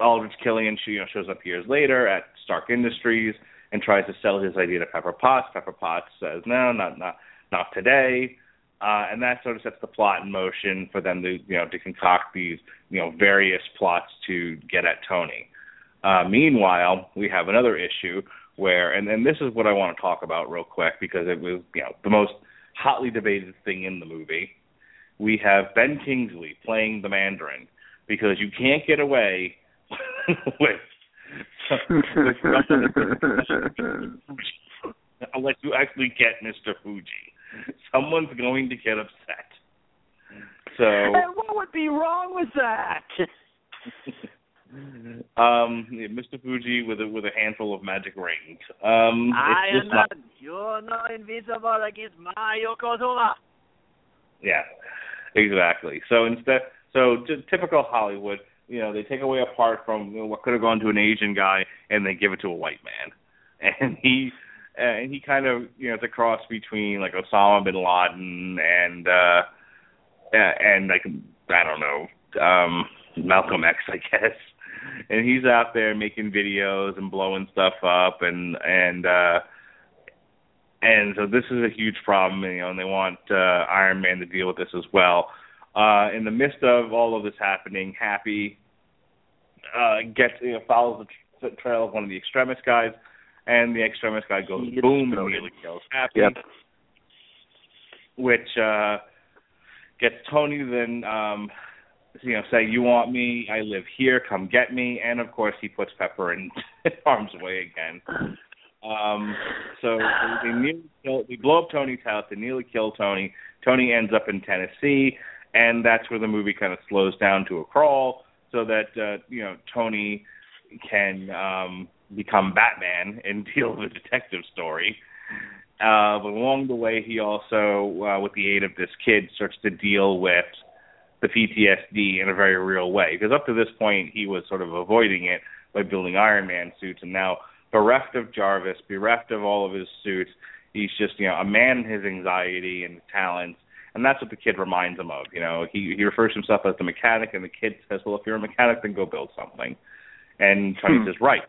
Aldrich Killian you know shows up years later at Stark Industries and tries to sell his idea to Pepper Potts. Pepper Potts says no not not not today. Uh, and that sort of sets the plot in motion for them to you know to concoct these you know various plots to get at Tony. Uh, meanwhile, we have another issue where, and, and this is what I want to talk about real quick because it was you know the most hotly debated thing in the movie. We have Ben Kingsley playing the Mandarin because you can't get away with unless you actually get Mr. Fuji. someone's going to get upset. So and what would be wrong with that? um, Mr. Fuji with a with a handful of magic rings. Um, I am not. You're not invincible against my Yokozuna. Yeah, exactly. So instead, so typical Hollywood, you know, they take away a part from you know, what could have gone to an Asian guy and they give it to a white man, and he and he kind of you know it's a cross between like Osama bin Laden and uh and like I don't know um Malcolm X I guess and he's out there making videos and blowing stuff up and and uh and so this is a huge problem you know and they want uh Iron Man to deal with this as well. Uh in the midst of all of this happening Happy uh gets you know follows the trail of one of the extremist guys and the extremist guy goes boom and immediately kills Happy, Yep. which uh gets Tony then um you know say you want me, I live here, come get me, and of course he puts Pepper in harm's way again. Um so they, nearly kill they blow up Tony's house, they nearly kill Tony. Tony ends up in Tennessee and that's where the movie kind of slows down to a crawl so that uh you know Tony can um become Batman and deal with a detective story. Uh, but along the way, he also, uh, with the aid of this kid, starts to deal with the PTSD in a very real way. Because up to this point, he was sort of avoiding it by building Iron Man suits, and now bereft of Jarvis, bereft of all of his suits, he's just you know a man in his anxiety and talents, and that's what the kid reminds him of. You know, he he refers to himself as the mechanic, and the kid says, "Well, if you're a mechanic, then go build something." And Tony Hmm. says, "Right."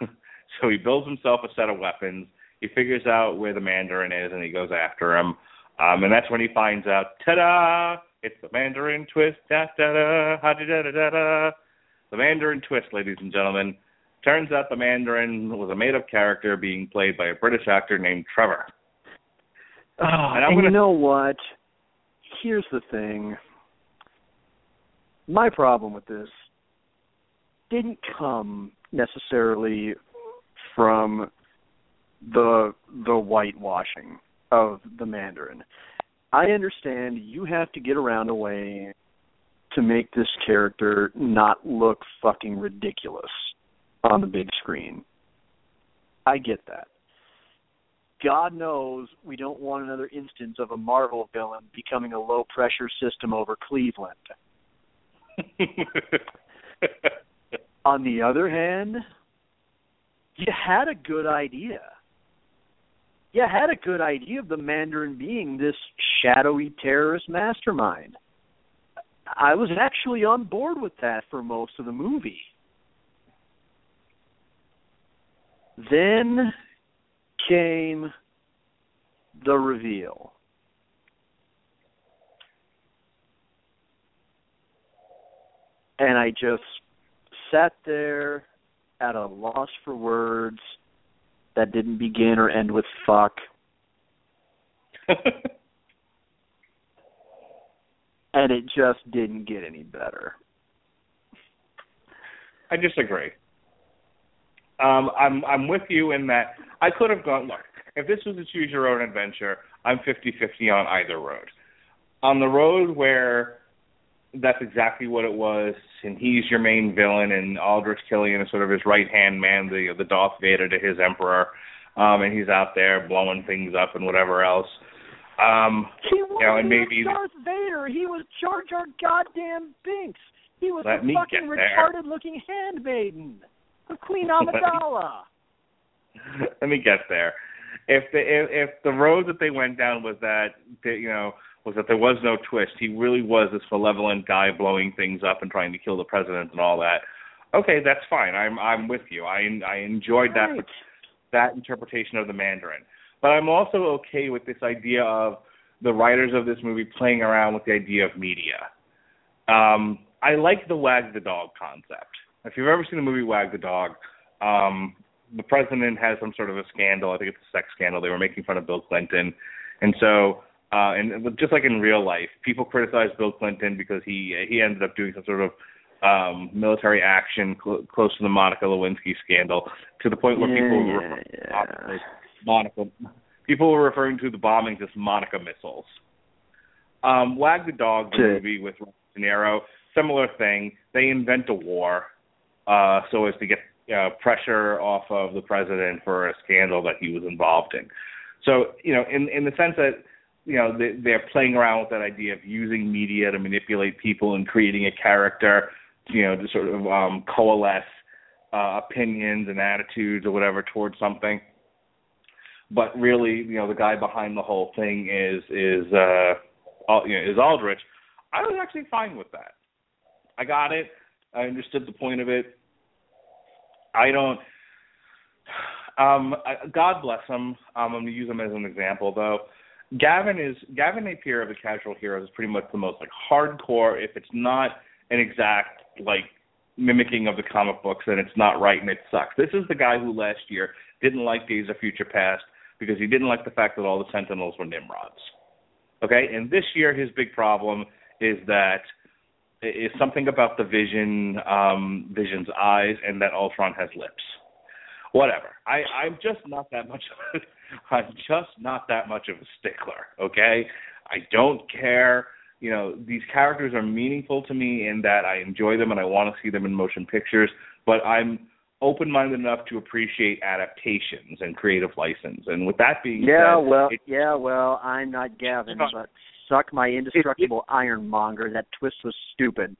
so he builds himself a set of weapons. He figures out where the Mandarin is, and he goes after him. Um, and that's when he finds out, ta-da! It's the Mandarin twist, da da da, ha da da da da. The Mandarin twist, ladies and gentlemen. Turns out the Mandarin was a made-up character being played by a British actor named Trevor. Oh, And and gonna- you know what? Here's the thing. My problem with this didn't come necessarily from the the whitewashing of the Mandarin. I understand you have to get around a way to make this character not look fucking ridiculous on the big screen. I get that. God knows we don't want another instance of a Marvel villain becoming a low pressure system over Cleveland. On the other hand, you had a good idea. You had a good idea of the Mandarin being this shadowy terrorist mastermind. I was actually on board with that for most of the movie. Then came the reveal. And I just sat there at a loss for words that didn't begin or end with fuck. and it just didn't get any better. I disagree. Um, I'm I'm with you in that I could have gone. Look, if this was a choose your own adventure, I'm 50-50 on either road. On the road where that's exactly what it was, and he's your main villain, and Aldrich Killian is sort of his right hand man, the the Darth Vader to his Emperor, um, and he's out there blowing things up and whatever else. Um, he wasn't you know, and maybe Darth Vader. He was Jar Jar goddamn Binks. He was a fucking retarded looking handmaiden of Queen Amidala. Let me get there. If the if, if the road that they went down was that that, you know was that there was no twist, he really was this malevolent guy blowing things up and trying to kill the president and all that. Okay, that's fine. I'm I'm with you. I I enjoyed that Right. that interpretation of the Mandarin. But I'm also okay with this idea of the writers of this movie playing around with the idea of media. Um, I like the wag the dog concept. If you've ever seen the movie Wag the Dog, um, the president has some sort of a scandal. I think it's a sex scandal. They were making fun of Bill Clinton, and so uh, and just like in real life, people criticize Bill Clinton because he he ended up doing some sort of um military action cl- close to the Monica Lewinsky scandal to the point where people were Yeah, referring yeah. Monica people were referring to the bombings as Monica missiles. Um Wag the Dog the Sure. movie with De Niro, similar thing. They invent a war uh so as to get uh, pressure off of the president for a scandal that he was involved in. So, you know, in in the sense that you know they, they're playing around with that idea of using media to manipulate people and creating a character, you know, to sort of um, coalesce uh, opinions and attitudes or whatever towards something. But really, you know, the guy behind the whole thing is is uh, Al- you know, is Aldrich. I was actually fine with that. I got it. I understood the point of it. I don't. Um, I- God bless him. Um, I'm going to use him as an example, though. Gavin is Gavin Napier of the Casual Heroes is pretty much the most like hardcore. If it's not an exact like mimicking of the comic books, then it's not right and it sucks. This is the guy who last year didn't like Days of Future Past because he didn't like the fact that all the Sentinels were Nimrods. Okay, and this year his big problem is that is something about the Vision, um, Vision's eyes, and that Ultron has lips. Whatever. I, I'm just not that much. I'm just not that much of a stickler. Okay, I don't care. You know, these characters are meaningful to me in that I enjoy them and I want to see them in motion pictures. But I'm open-minded enough to appreciate adaptations and creative license. And with that being Yeah, said, well, it- yeah, well, I'm not Gavin, It's but suck my indestructible ironmonger. That twist was stupid.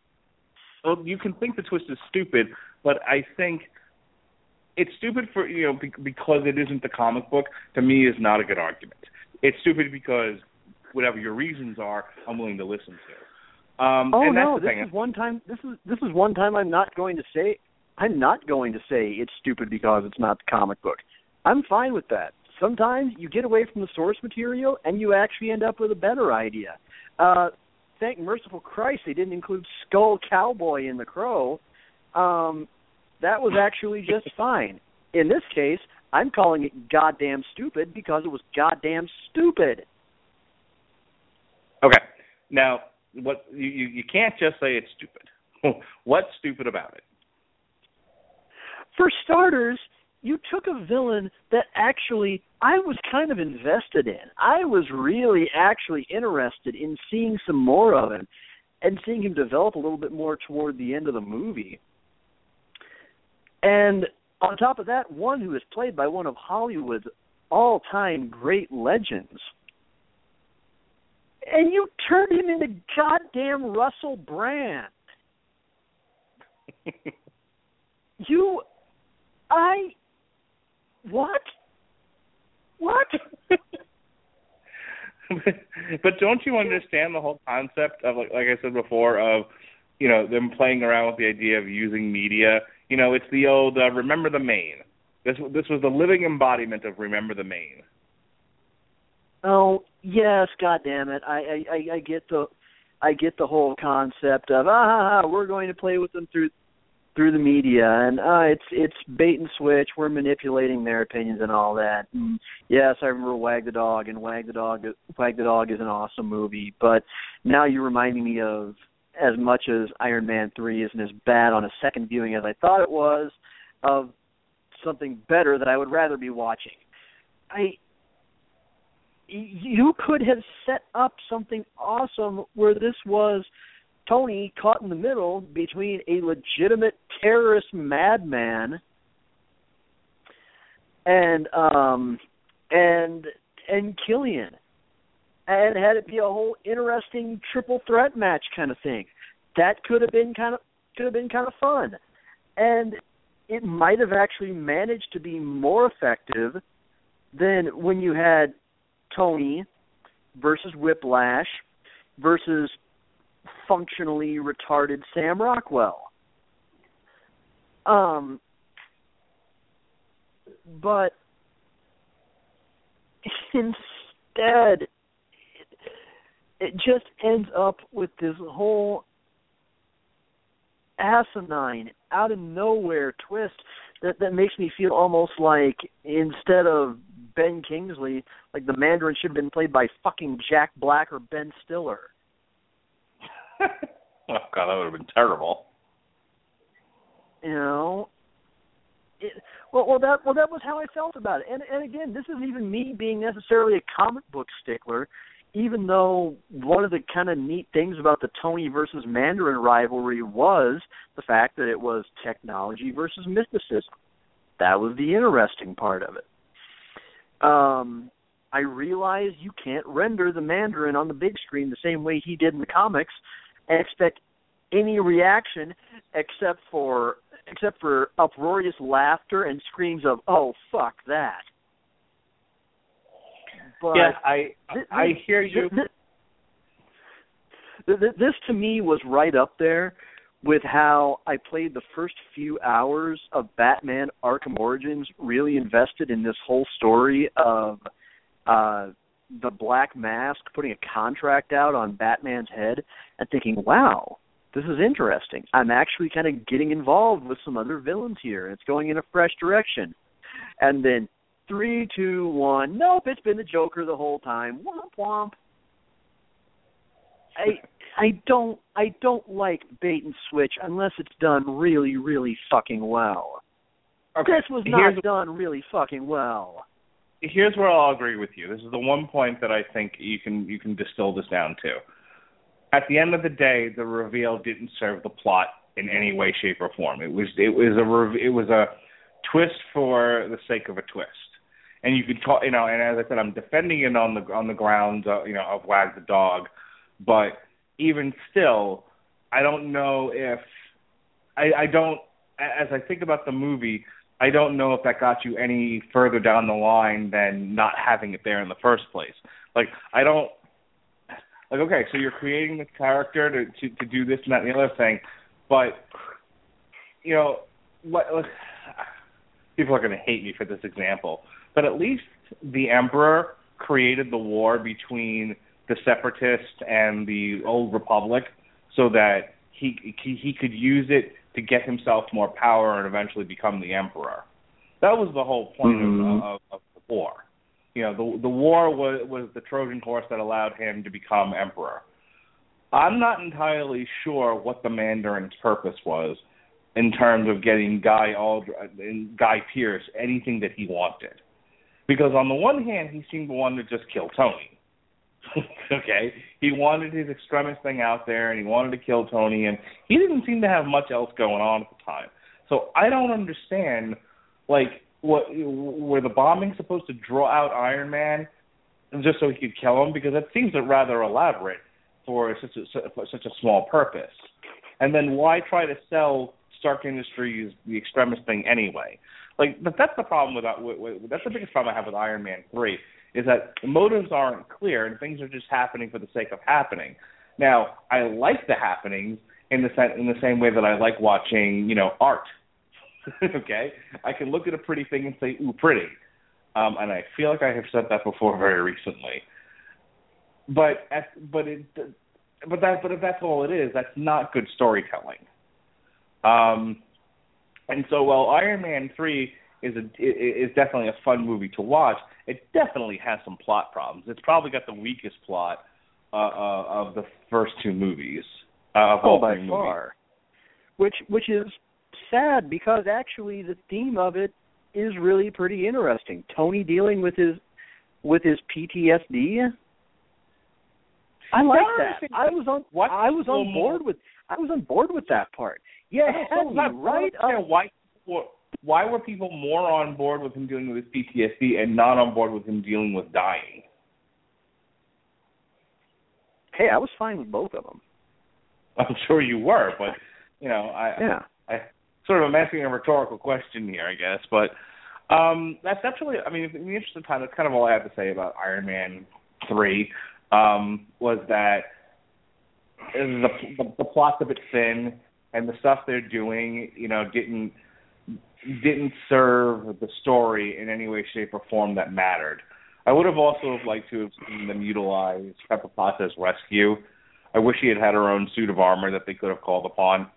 well, you can think the twist is stupid, but I think it's stupid for you know be- because it isn't the comic book. To me, is not a good argument. It's stupid because whatever your reasons are, I'm willing to listen to. Um, Oh and that's no, the this thing. is one time. This is this is one time I'm not going to say. I'm not going to say it's stupid because it's not the comic book. I'm fine with that. Sometimes you get away from the source material and you actually end up with a better idea. Uh, thank merciful Christ they didn't include Skull Cowboy in the Crow. Um, that was actually just fine. In this case, I'm calling it goddamn stupid because it was goddamn stupid. Okay. Now, what you you, you can't just say it's stupid. What's stupid about it? For starters, you took a villain that actually I was kind of invested in. I was really actually interested in seeing some more of him and seeing him develop a little bit more toward the end of the movie. And on top of that, one who is played by one of Hollywood's all time great legends. And you turned him into goddamn Russell Brand. You I what? What? but don't you understand the whole concept of like like I said before of you know them playing around with the idea of using media. You know, it's the old uh, remember the Maine. This this was the living embodiment of remember the Maine. Oh yes, God damn it! I I I get the I get the whole concept of ah we're going to play with them through through the media and uh it's it's bait and switch we're manipulating their opinions and all that and yes i remember wag the dog and wag the dog wag the dog is an awesome movie but now you're reminding me of as much as Iron Man 3 isn't as bad on a second viewing as I thought it was, of something better that I would rather be watching. I you could have set up something awesome where this was Tony caught in the middle between a legitimate terrorist madman and um and and Killian and had it be a whole interesting triple threat match kind of thing. That could have been kind of could have been kind of fun, and it might have actually managed to be more effective than when you had Tony versus Whiplash versus functionally retarded Sam Rockwell. Um, but instead it just ends up with this whole asinine, out of nowhere twist that that makes me feel almost like instead of Ben Kingsley, like the Mandarin should have been played by fucking Jack Black or Ben Stiller. oh god, that would have been terrible. You know, it, well, well, that well, that was how I felt about it. And and again, this isn't even me being necessarily a comic book stickler even though one of the kind of neat things about the Tony versus Mandarin rivalry was the fact that it was technology versus mysticism. That was the interesting part of it. Um, I realize you can't render the Mandarin on the big screen the same way he did in the comics and expect any reaction except for except for uproarious laughter and screams of "Oh fuck that." But yeah, I I hear you. This, this to me was right up there with how I played the first few hours of Batman Arkham Origins, really invested in this whole story of uh the Black Mask putting a contract out on Batman's head and thinking, wow, this is interesting. I'm actually kind of getting involved with some other villains here. It's going in a fresh direction. And then Three, two, one. Nope, it's been the Joker the whole time. Womp womp. I I don't I don't like bait and switch unless it's done really really fucking well. Okay. This was not here's, done really fucking well. Here's where I'll agree with you. This is the one point that I think you can you can distill this down to. At the end of the day, the reveal didn't serve the plot in any way, shape, or form. It was it was a it was a twist for the sake of a twist and you could call, you know, and as I said, I'm defending it on the on the grounds, uh, you know, of Wag the Dog, but even still, I don't know if I, I don't. As I think about the movie, I don't know if that got you any further down the line than not having it there in the first place. Like I don't like okay, so you're creating the character to to, to do this and that and the other thing, but you know what? People are going to hate me for this example, but at least the emperor created the war between the separatists and the old republic so that he he, could use it to get himself more power and eventually become the emperor. That was the whole point mm-hmm. of, of, of the war. You know, the the war was was the Trojan horse that allowed him to become emperor. I'm not entirely sure what the Mandarin's purpose was in terms of getting Guy Aldr- Guy Pearce anything that he wanted. Because on the one hand, he seemed to want to just kill Tony. okay, he wanted his extremis thing out there, and he wanted to kill Tony, and he didn't seem to have much else going on at the time. So I don't understand, like, what were the bombings supposed to draw out Iron Man just so he could kill him? Because that seems rather elaborate for such a for such a small purpose. And then why try to sell Stark Industries the extremist thing anyway? Like, but that's the problem with, with, with that's the biggest problem I have with Iron Man three is that the motives aren't clear and things are just happening for the sake of happening. Now, I like the happenings in the in the same way that I like watching, you know, art. okay, I can look at a pretty thing and say, "Ooh, pretty," um, and I feel like I have said that before very recently. But but it but that but if that's all it is, that's not good storytelling. Um, and so while Iron Man three is a is definitely a fun movie to watch, it definitely has some plot problems. It's probably got the weakest plot uh, uh, of the first two movies. Uh, of oh, all by three far. Movies. Which which is sad because actually the theme of it is really pretty interesting. Tony dealing with his with his PTSD. I like that. I was on what I was on board with I was on board with that part. Yeah, had right. Why why were people more on board with him dealing with his PTSD and not on board with him dealing with dying? Hey, I was fine with both of them. I'm sure you were, but you know, I yeah. I sort of am asking a rhetorical question here, I guess, but um that's actually, I mean in the interest of time that's kind of all I have to say about Iron Man three. Um was that the, the the plot's a bit thin and the stuff they're doing, you know, didn't didn't serve the story in any way, shape, or form that mattered. I would have also liked to have seen them utilize Pepper Potts' rescue. I wish he had had her own suit of armor that they could have called upon.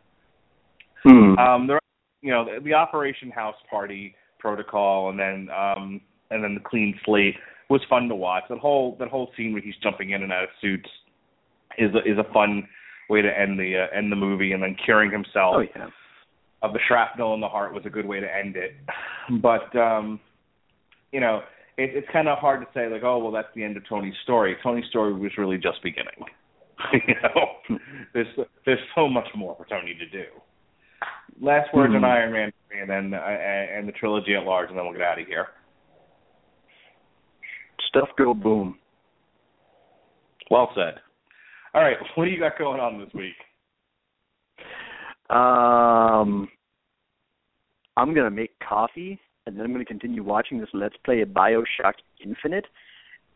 Hmm. Um, there, you know, the, the Operation House Party protocol, and then um, and then the clean slate was fun to watch. That whole that whole scene where he's jumping in and out of suits is a, is a fun way to end the uh, end the movie, and then curing himself Oh yeah. of the shrapnel in the heart was a good way to end it. But um, you know, it, it's kind of hard to say like, oh well, that's the end of Tony's story. Tony's story was really just beginning. you know, there's there's so much more for Tony to do. Last words Mhm. on Iron Man and then uh, and the trilogy at large, and then we'll get out of here. Stuff go boom. Well said. All right, what do you got going on this week? Um, I'm gonna make coffee, and then I'm gonna continue watching this Let's Play of Bioshock Infinite,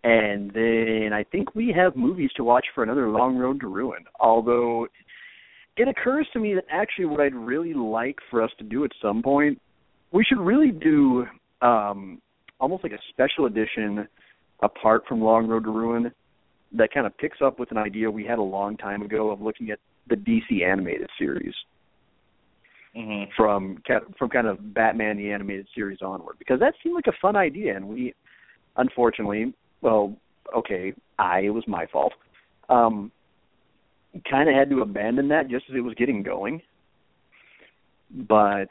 and then I think we have movies to watch for another Long Road to Ruin. Although it occurs to me that actually what I'd really like for us to do at some point, we should really do um almost like a special edition apart from Long Road to Ruin that kind of picks up with an idea we had a long time ago of looking at the DC animated series hmm from from kind of Batman the animated series onward because that seemed like a fun idea and we unfortunately well okay I it was my fault um kind of had to abandon that just as it was getting going. But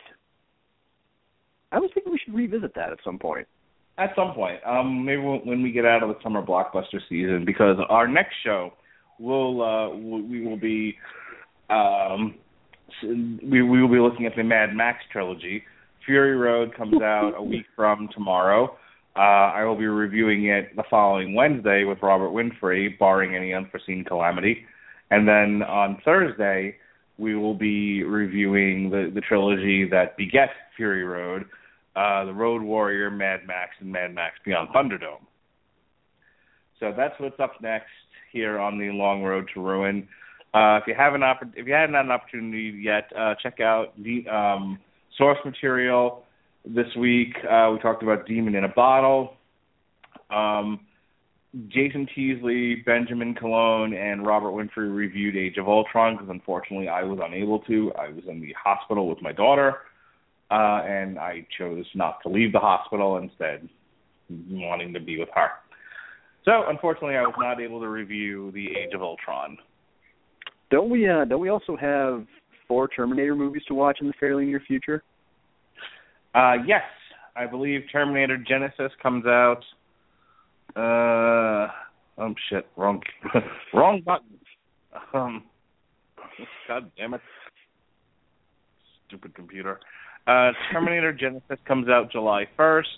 I was thinking we should revisit that at some point At some point, um, maybe when when we get out of the summer blockbuster season, because our next show will uh, we will be um, we we will be looking at the Mad Max trilogy. Fury Road comes out a week from tomorrow. Uh, I will be reviewing it the following Wednesday with Robert Winfrey, barring any unforeseen calamity. And then on Thursday, we will be reviewing the, the trilogy that begets Fury Road, uh, The Road Warrior, Mad Max, and Mad Max Beyond Thunderdome. So that's what's up next here on the Long Road to Ruin. Uh, if you haven't if you haven't had an opportunity yet, uh, check out the um, source material this week. Uh, we talked about Demon in a Bottle. Um, Jason Teasley, Benjamin Cologne, and Robert Winfrey reviewed Age of Ultron because unfortunately I was unable to. I was in the hospital with my daughter, uh, and I chose not to leave the hospital instead, wanting to be with her. So unfortunately, I was not able to review the Age of Ultron. don't we uh don't we also have four Terminator movies to watch in the fairly near future Uh, yes, I believe Terminator Genisys comes out. Uh, oh shit, wrong, wrong button. Um, God damn it, stupid computer. Uh, Terminator Genisys comes out July first.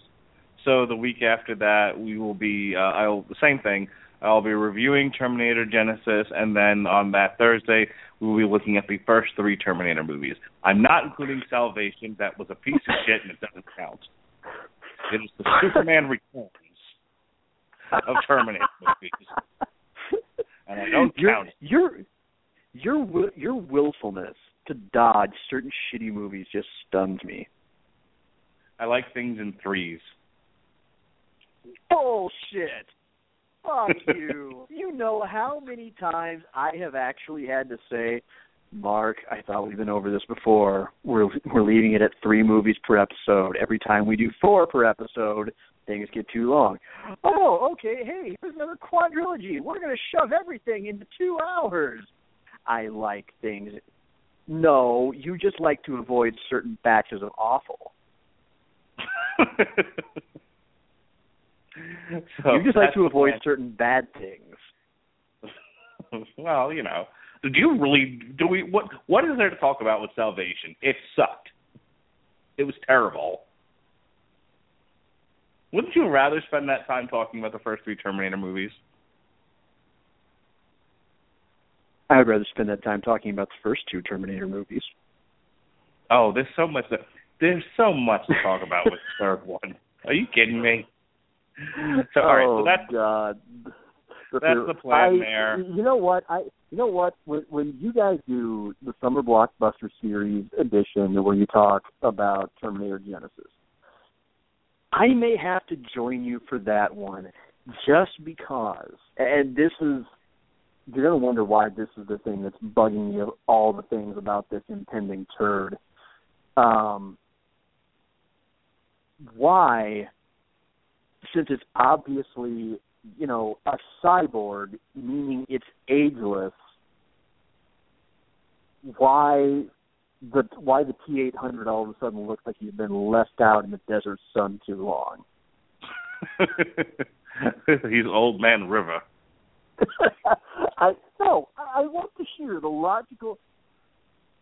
So the week after that, we will be. Uh, I'll the same thing. I'll be reviewing Terminator Genisys, and then on that Thursday, we will be looking at the first three Terminator movies. I'm not including Salvation. That was a piece of shit, and it doesn't count. It is the Superman Returns. of Terminator movies, and I don't your, count it. Your your your willfulness to dodge certain shitty movies just stunned me. I like things in threes. Bullshit. Fuck you. you know how many times I have actually had to say, Mark, I thought we've been over this before. We're we're leaving it at three movies per episode. Every time we do four per episode, things get too long. Oh, okay. Hey, here's another quadrilogy. We're gonna shove everything into two hours. I like things. No, you just like to avoid certain batches of awful. So you just like to avoid certain bad things. well, you know, do you really? Do we? What? What is there to talk about with Salvation? It sucked. It was terrible. Wouldn't you rather spend that time talking about the first three Terminator movies? I would rather spend that time talking about the first two Terminator movies. Oh, there's so much. That, there's so much to talk about with the third one. Are you kidding me? So all right, oh so that's God. that's the plan I, there. You know what? I you know what? When when you guys do the summer blockbuster series edition where you talk about Terminator Genisys, I may have to join you for that one, just because. and this is you're gonna wonder why this is the thing that's bugging you of all the things about this impending turd. Um, why, since it's obviously you know a cyborg, meaning it's ageless, why the why the T eight hundred all of a sudden looks like he's been left out in the desert sun too long. He's old man River. No, I, I want to hear the logical.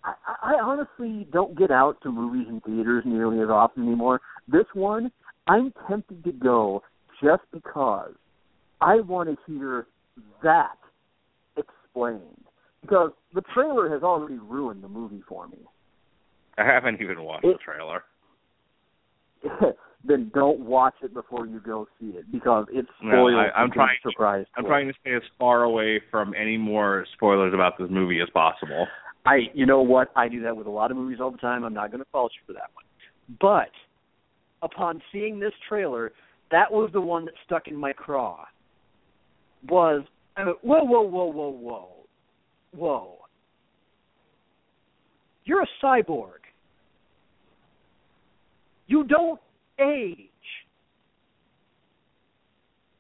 I, I I honestly don't get out to movies and theaters nearly as often anymore. This one, I'm tempted to go just because I want to hear that explained. Because the trailer has already ruined the movie for me. I haven't even watched It- the trailer. then don't watch it before you go see it because it No, spoils I- I'm trying- surprise. I'm trying to stay as far away from any more spoilers about this movie as possible. I, you know what? I do that with a lot of movies all the time. I'm not going to fault you for that one. But upon seeing this trailer, that was the one that stuck in my craw. Was uh, whoa, whoa, whoa, whoa, whoa, whoa! You're a cyborg. You don't age.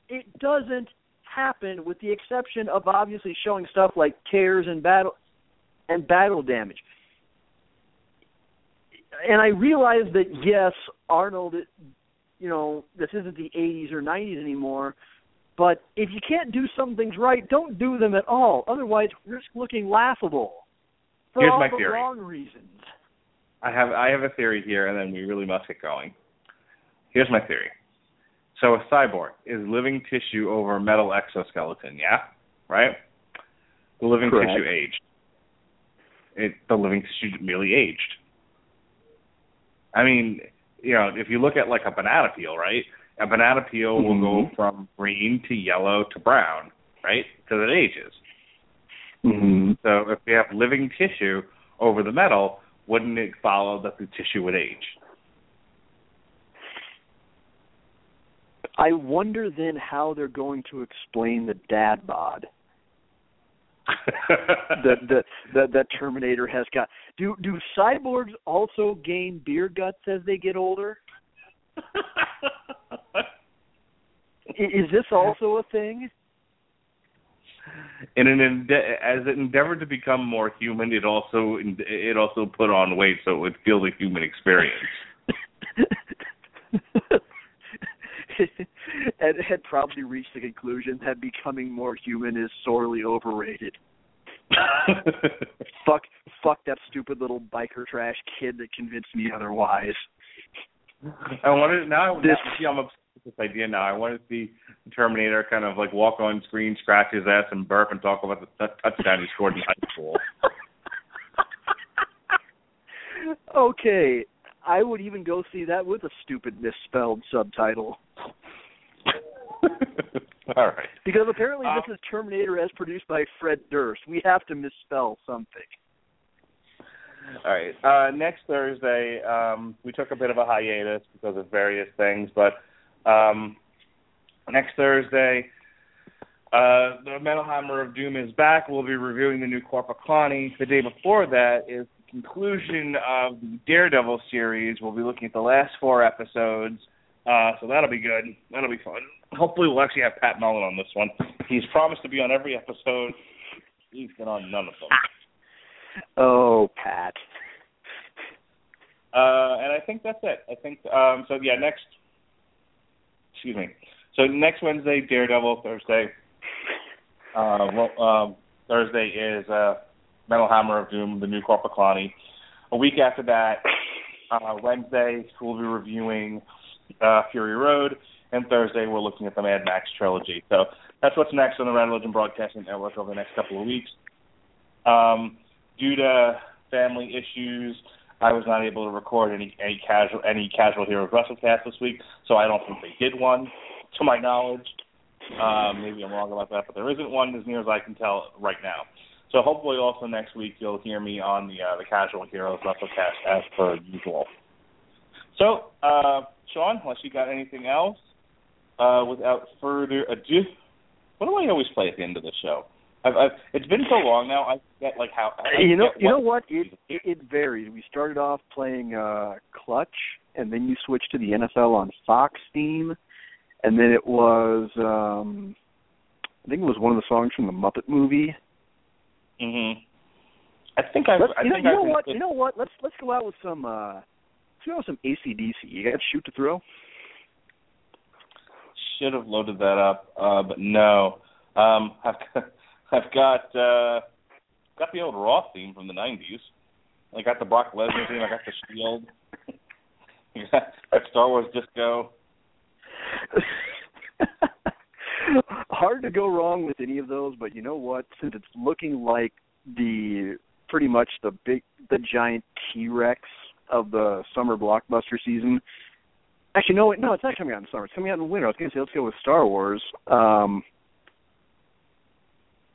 It doesn't happen, with the exception of obviously showing stuff like tears and battle and battle damage. And I realize that yes, Arnold, you know, this isn't the 80s or 90s anymore. But if you can't do some things right, don't do them at all. Otherwise, risk looking laughable for Here's all my the theory. wrong reasons. I have I have a theory here, and then we really must get going. Here's my theory. So a cyborg is living tissue over a metal exoskeleton, yeah, right? The living Correct. tissue aged. It the living tissue merely aged. I mean, you know, if you look at like a banana peel, right? A banana peel will go Mhm. from green to yellow to brown, right? Because it ages. Mm-hmm. So if we have living tissue over the metal, wouldn't it follow that the tissue would age? I wonder then how they're going to explain the dad bod that the that that Terminator has got. Do do cyborgs also gain beer guts as they get older? Is this also a thing? In an ende- as it endeavored to become more human, it also it also put on weight so it would feel the human experience. and had probably reached the conclusion that becoming more human is sorely overrated. Fuck, fuck that stupid little biker trash kid that convinced me otherwise. I wanted now. This- now see, I'm obsessed with this idea now. I want to see Terminator kind of like walk on screen, scratch his ass, and burp, and talk about the t- touchdown he scored in high school. okay, I would even go see that with a stupid misspelled subtitle. All right. Because apparently Uh, this is Terminator as produced by Fred Durst. We have to misspell something. All right. Uh, next Thursday, um, we took a bit of a hiatus because of various things, but um, next Thursday, uh, the Metal Hammer of Doom is back. We'll be reviewing the new Korpiklaani. The day before that is conclusion of the Daredevil series. We'll be looking at the last four episodes, uh, so that'll be good. That'll be fun. Hopefully, we'll actually have Pat Mullen on this one. He's promised to be on every episode. He's been on none of them. Oh, Pat. Uh, and I think that's it. I think um, so. Yeah, next. Excuse me. So next Wednesday, Daredevil. Thursday. Uh, well, um, Thursday is uh, Metal Hammer of Doom, the new Korpiklaani. A week after that, uh, Wednesday we'll be reviewing uh, Fury Road, and Thursday we're looking at the Mad Max trilogy. So that's what's next on the Red Legend Broadcasting Network over the next couple of weeks. Um, due to family issues, I was not able to record any any casual any casual Heroes WrestleCast this week, so I don't think they did one, to my knowledge. Um, maybe I'm wrong about that, but there isn't one as near as I can tell right now. So hopefully, also next week you'll hear me on the uh, the Casual Heroes WrestleCast as per usual. So, uh, Sean, unless you got anything else, uh, without further ado, what do I always play at the end of the show? I've, I've, it's been so long now. I forget like how. I you know, you know what? It, it it varied. We started off playing uh Clutch, and then you switched to the NFL on Fox theme, and then it was um I think it was one of the songs from the Muppet movie. Hmm I think I. Let's, I you know, you know what? put- You know what? Let's let's go out with some. uh Let's go out with some ACDC. You got shoot to thrill. should have loaded that up, uh, but no. Um, I've got, I've got uh, got the old Raw theme from the '90s. I got the Brock Lesnar theme. I got the Shield. got Star Wars Disco. Hard to go wrong with any of those, but you know what? Since it's looking like the pretty much the big the giant T Rex of the summer blockbuster season. Actually, no, no, it's not coming out in summer. It's coming out in winter. I was going to say let's go with Star Wars. Um,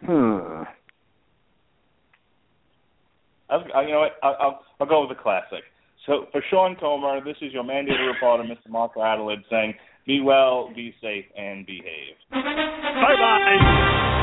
hmm. I, you know what? I'll, I'll, I'll go with the classic. So for Sean Comer, this is your mandated reporter, Mr. Mark Radulich, saying, "Be well, be safe, and behave." Bye bye.